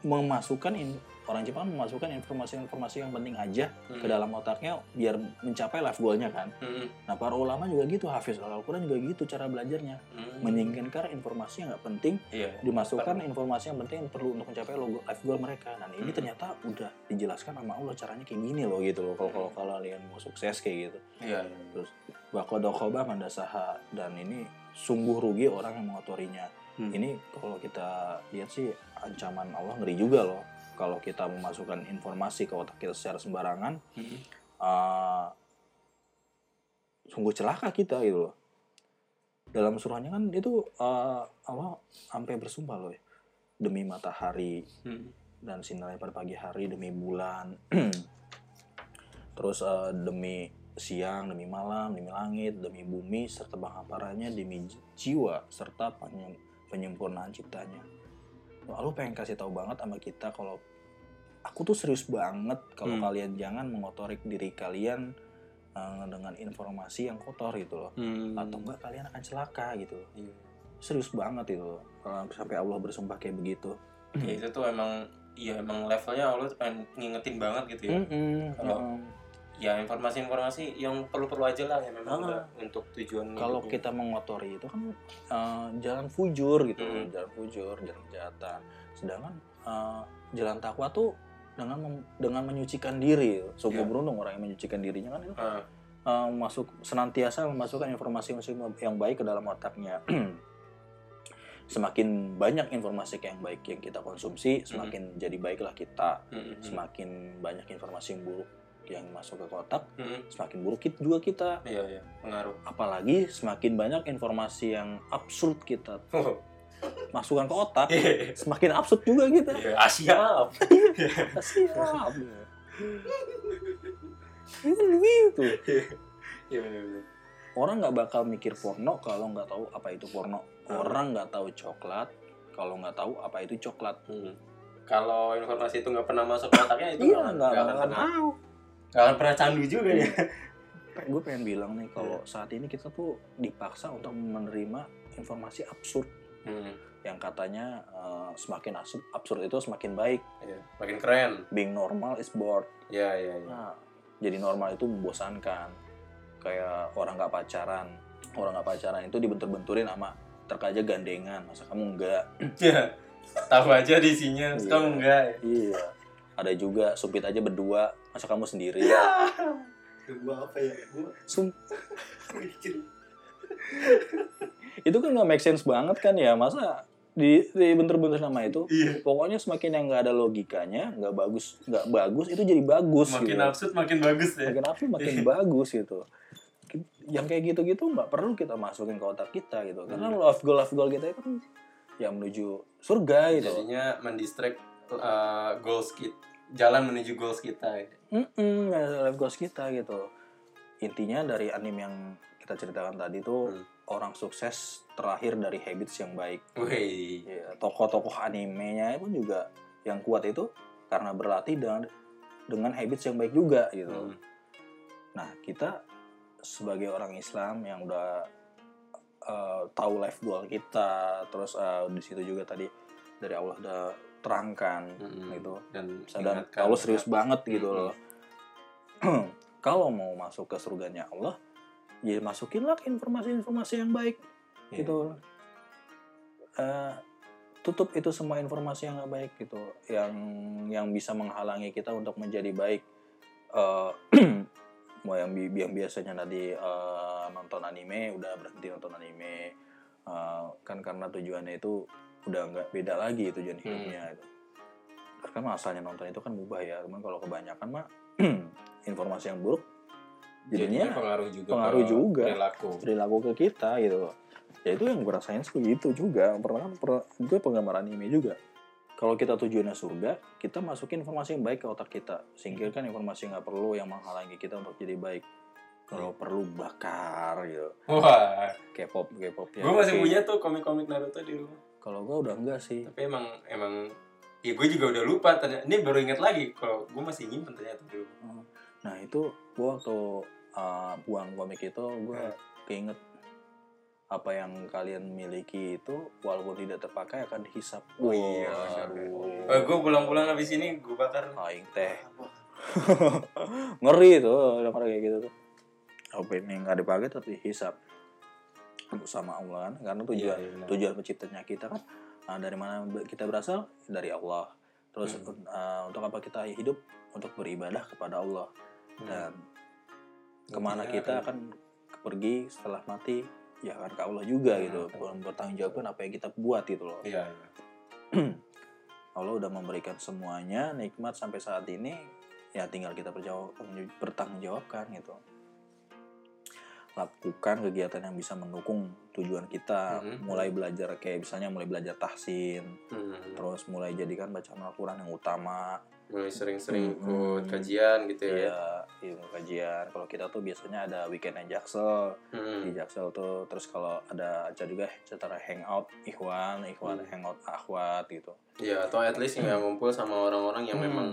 memasukkan in- orang Jepang memasukkan informasi-informasi yang penting aja Hmm. ke dalam otaknya biar mencapai life goalnya kan. Hmm. Nah para ulama juga gitu, hafiz Al-Quran juga gitu cara belajarnya. Hmm. Menyingkirkan informasi yang nggak penting, iya dimasukkan informasi yang penting yang perlu untuk mencapai logo life goal mereka. Dan ini Hmm. ternyata udah dijelaskan sama Allah caranya kayak gini loh gitu loh. Kalau kalau kalian mau sukses kayak gitu. iya iya. Terus wakodokoba mandasaha dan ini sungguh rugi orang yang mengotorinya. Hmm. Ini kalau kita lihat sih ancaman Allah ngeri juga loh. Kalau kita memasukkan informasi ke otak kita secara sembarangan, Hmm. uh, sungguh celaka kita gitu loh. Dalam surahnya kan itu uh, Allah sampai bersumpah loh ya. Demi matahari Hmm. dan sinarnya pada pagi hari demi bulan. [CLEARS THROAT] Terus uh, demi siang, demi malam, demi langit, demi bumi serta penghamparannya demi ji- jiwa serta penyem- penyempurnaan ciptanya. Lalu pengen kasih tahu banget sama kita kalau aku tuh serius banget kalau Hmm. kalian jangan mengotori diri kalian uh, dengan informasi yang kotor gitu loh. Hmm. Atau enggak kalian akan celaka gitu. loh. Iya. Serius banget itu loh. Uh, sampai Allah bersumpah kayak begitu. Ya, itu tuh emang iya emang levelnya Allah tuh pengen ngingetin banget gitu ya. Mm-mm, Kalau- mm-mm. Ya informasi-informasi yang perlu-perlu aja lah ya memang Ah. udah untuk tujuan kalau hidupnya. kita mengotori itu kan uh, jalan fujur gitu Hmm. jalan fujur jalan kejahatan sedangkan uh, jalan takwa tuh dengan mem- dengan menyucikan diri sungguh Iya. beruntung orang yang menyucikan dirinya kan itu Ah, uh, masuk senantiasa memasukkan informasi yang baik ke dalam otaknya [CLEARS THROAT] semakin banyak informasi yang baik yang kita konsumsi semakin jadi baiklah kita Mm-mm. semakin banyak informasi yang buruk yang masuk ke kotak Mm-mm. semakin buruk kit- juga kita. Iya iya pengaruh. apalagi semakin banyak informasi yang absurd kita masukkan ke otak semakin absurd juga kita. Iya, siap. [LAUGHS] siap. Itu begitu Iya. Benar-benar. orang nggak bakal mikir porno kalau nggak tahu apa itu porno. Orang nggak tahu coklat kalau nggak tahu apa itu coklat. Hmm. Kalau informasi itu nggak pernah masuk ke otaknya itu iya nggak akan pernah tahu akan pernah candu juga ya. gue pengen bilang nih Iya. kalau saat ini kita tuh dipaksa untuk menerima informasi absurd Hmm. yang katanya eh, semakin absurd, absurd itu semakin baik Iya. Makin keren. being normal is bored Iya iya iya. Nah, jadi normal itu membosankan. Kayak orang nggak pacaran. Orang nggak pacaran itu dibentur-benturin sama terkaja gandengan. Masa kamu enggak? Iya. Tahu aja di isinya, Iya. kamu enggak. ya? Iya. Ada juga supit aja berdua. Masa kamu sendiri? Gua apa ya? Gua Sum- itu kan nggak make sense banget kan ya? Masa di dibentur-bentur nama itu? Iya. Pokoknya semakin yang nggak ada logikanya, nggak bagus, nggak bagus itu jadi bagus. Makin gitu. absurd makin bagus ya. makin absurd makin bagus gitu yang kayak gitu-gitu nggak perlu kita masukin ke otak kita gitu karena Hmm. love goal love goal kita itu kan ya menuju surga gitu Jadinya mendistract uh, goals kita, jalan menuju goals kita. Mm-mm, nggak ada love goals kita gitu intinya dari anime yang kita ceritakan tadi tuh Hmm. orang sukses terlahir dari habits yang baik Wih. ya, tokoh-tokoh animenya pun juga yang kuat itu karena berlatih dengan dengan habits yang baik juga gitu Hmm. Nah, kita sebagai orang Islam yang udah uh, tahu life goal kita, terus uh, di situ juga tadi dari Allah udah terangkan Mm-mm. gitu. Dan Dan Allah serius ingat- banget gitu loh. [CLEARS THROAT] Kalau mau masuk ke surganya Allah, ya masukinlah informasi-informasi yang baik Iya. gitu. Eh, tutup itu semua informasi yang nggak baik gitu, yang yang bisa menghalangi kita untuk menjadi baik. Eh, [CLEARS THROAT] mau yang bi- yang biasanya tadi eh, nonton anime udah berhenti nonton anime Eh, kan karena tujuannya itu udah nggak beda lagi tujuan Hmm. hidupnya gitu. Karena asalnya nonton itu kan mubah ya, cuman kalau kebanyakan mah [CLEARS THROAT] informasi yang buruk Jadinya jadinya pengaruh juga pengaruh juga. perilaku. perilaku ke kita gitu. Ya itu yang gue rasain begitu juga. Pernah pernah gue penggemar anime juga. Kalau kita tujuannya surga, kita masukin informasi yang baik ke otak kita. Singkirkan informasi yang nggak perlu yang menghalangi kita untuk jadi baik. Kalau perlu bakar gitu. Wah, K-pop, K-pop ya. gue masih punya tuh komik-komik Naruto di rumah. Kalau gue udah enggak sih. Tapi emang emang ya gue juga udah lupa ternyata. Ini baru inget lagi kalau gue masih nyimpen ternyata di rumah. Nah itu gue waktu uh, buang komik itu gue keinget apa yang kalian miliki itu walaupun tidak terpakai akan dihisap. Oh iya, aduh. Eh, gue pulang-pulang habis ini gue bakar. Aing teh [LAUGHS] ngeri tuh denger kayak gitu tuh. Apa ini nggak dipakai tapi hisap sama Allah kan. Karena tujuan Iya, iya, benar. tujuan penciptanya kita kan uh, dari mana kita berasal? Dari Allah. Terus Hmm. uh, untuk apa kita hidup? Untuk beribadah kepada Allah. Dan ke mana Intinya kita akan- akan pergi setelah mati? Ya akan ke Allah juga Hmm. gitu. Ber- bertanggung jawabkan apa yang kita buat gitu loh. Iya, iya. [CLEARS THROAT] Allah udah memberikan semuanya nikmat sampai saat ini. Ya tinggal kita bertanggung jawabkan gitu lakukan kegiatan yang bisa mendukung tujuan kita Mhm. mulai belajar kayak misalnya mulai belajar tahsin Hmm. terus mulai jadikan bacaan Al-Quran yang utama Mulai sering-sering Hmm. ikut kajian gitu ya. ya ilmu kajian kalau kita tuh biasanya ada weekend jaksel Hmm. di Jaksel tuh terus kalau ada acara juga secara hangout ikhwan ikhwan Hmm. hangout akhwat gitu Iya, atau at least yang ngumpul sama orang-orang yang Hmm. memang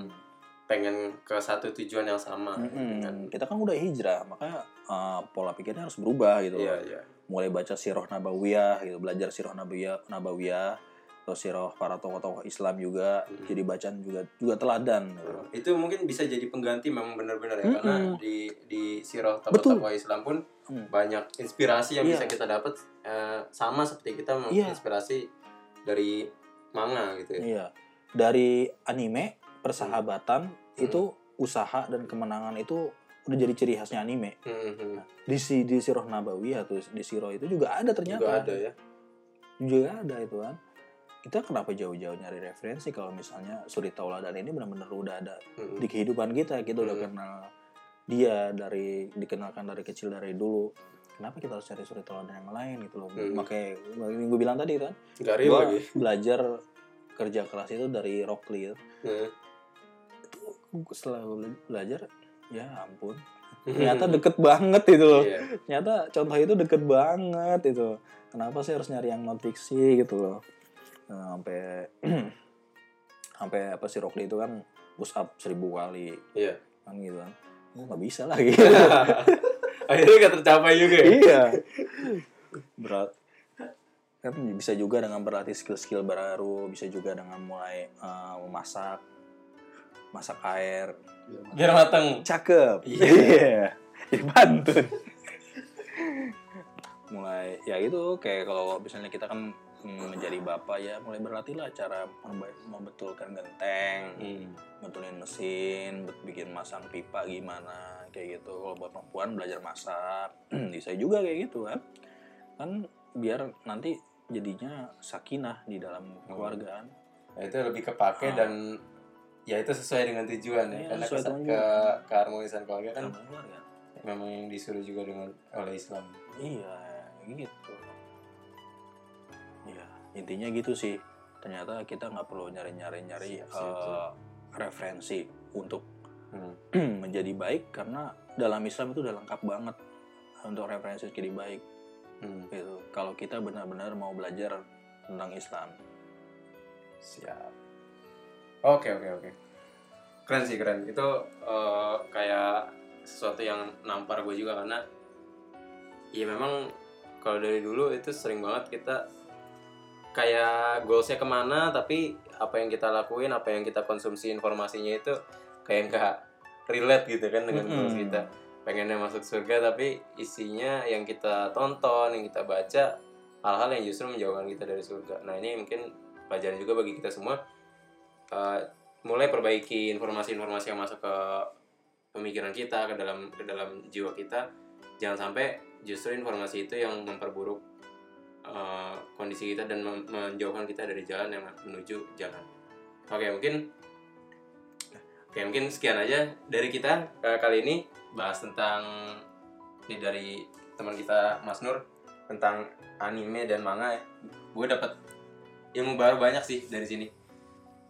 pengen ke satu tujuan yang sama. Mm-mm. Kan? kita kan udah hijrah makanya uh, pola pikirnya harus berubah gitu loh. iya. mulai baca sirah nabawiyah gitu belajar sirah nabawiyah nabawiyah terus sirah para tokoh-tokoh Islam juga Hmm. jadi bacaan juga juga teladan gitu. Itu mungkin bisa jadi pengganti memang benar-benar ya Mm-mm. karena di di sirah tokoh-tokoh Islam pun Hmm. banyak inspirasi yang Iya. bisa kita dapat eh, sama seperti kita Iya. menginspirasi dari manga gitu ya. iya dari anime persahabatan Hmm. itu usaha dan kemenangan itu udah jadi ciri khasnya anime Hmm, hmm. di si di sirah nabawiyah tuh di sirah itu juga ada ternyata Juga ada ya. juga ada itu kan kita kenapa jauh-jauh nyari referensi kalau misalnya suri tauladan ini benar-benar udah ada Mm. di kehidupan kita kita udah Hmm. kenal dia dari dikenalkan dari kecil dari dulu kenapa kita harus cari suri tauladan yang lain gitu loh Hmm. makanya yang gue bilang tadi kan lagi belajar kerja keras itu dari rock clear Hmm. Setelah gue belajar ya ampun. [LAUGHS] Ternyata deket banget itu loh. Iya. ternyata contoh itu deket banget itu kenapa sih harus nyari yang non fiksi gitu loh? Nah, sampai [CLEARS THROAT] sampai apa sih Rockly itu kan push up seribu kali. Iya. kan gitu kan. Gue nggak bisa lagi [LAUGHS] Akhirnya gak tercapai juga ya? iya. Berat. Kan bisa juga dengan berlatih skill-skill baru bisa juga dengan mulai eh, memasak masak air. Biar mateng. cakep. Iya. iya. [LAUGHS] Jadi pantun mulai ya itu kayak kalau misalnya kita kan menjadi bapak ya mulai berlatih lah cara membetulkan genteng Hmm. betulin mesin bet- bikin masang pipa gimana kayak gitu. Kalau buat perempuan belajar masak. [CLEARS THROAT] Bisa juga kayak gitu kan? Kan biar nanti jadinya sakinah di dalam keluarga kan? Nah, itu lebih kepake Ah. dan ya itu sesuai dengan tujuan ya. Iya, Karena ke, ke keharmonisan keluarga kan keluarga memang yang disuruh juga dengan oleh Islam. Iya, gitu. Iya, intinya gitu sih. Ternyata kita nggak perlu nyari-nyari nyari Siap, siap, eh, siap. referensi untuk Hmm. [CLEARS THROAT] menjadi baik karena dalam Islam itu udah lengkap banget untuk referensi jadi baik Hmm. gitu. Kalau kita benar-benar mau belajar tentang Islam. Siap. Oke oke oke. Keren sih keren. Itu eh, kayak sesuatu yang nampar gue juga karena ya memang kalau dari dulu itu sering banget kita kayak goalsnya ke mana tapi apa yang kita lakuin apa yang kita konsumsi informasinya itu kayak nggak relate gitu kan dengan goals Mm-mm. kita pengennya masuk surga tapi isinya yang kita tonton yang kita baca hal-hal yang justru menjauhkan kita dari surga nah ini mungkin pelajaran juga bagi kita semua Eh, mulai perbaiki informasi-informasi yang masuk ke pemikiran kita ke dalam ke dalam jiwa kita. Jangan sampai justru informasi itu yang memperburuk eh, kondisi kita dan menjauhkan kita dari jalan yang menuju jalan. Oke mungkin oke mungkin sekian aja dari kita eh, kali ini. Bahas tentang ini dari teman kita Mas Nur tentang anime dan manga ya. gue dapat ilmu baru banyak sih dari sini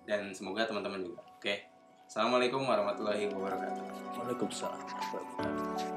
dan semoga teman-teman juga. Oke. Assalamualaikum warahmatullahi wabarakatuh. Waalaikumsalam.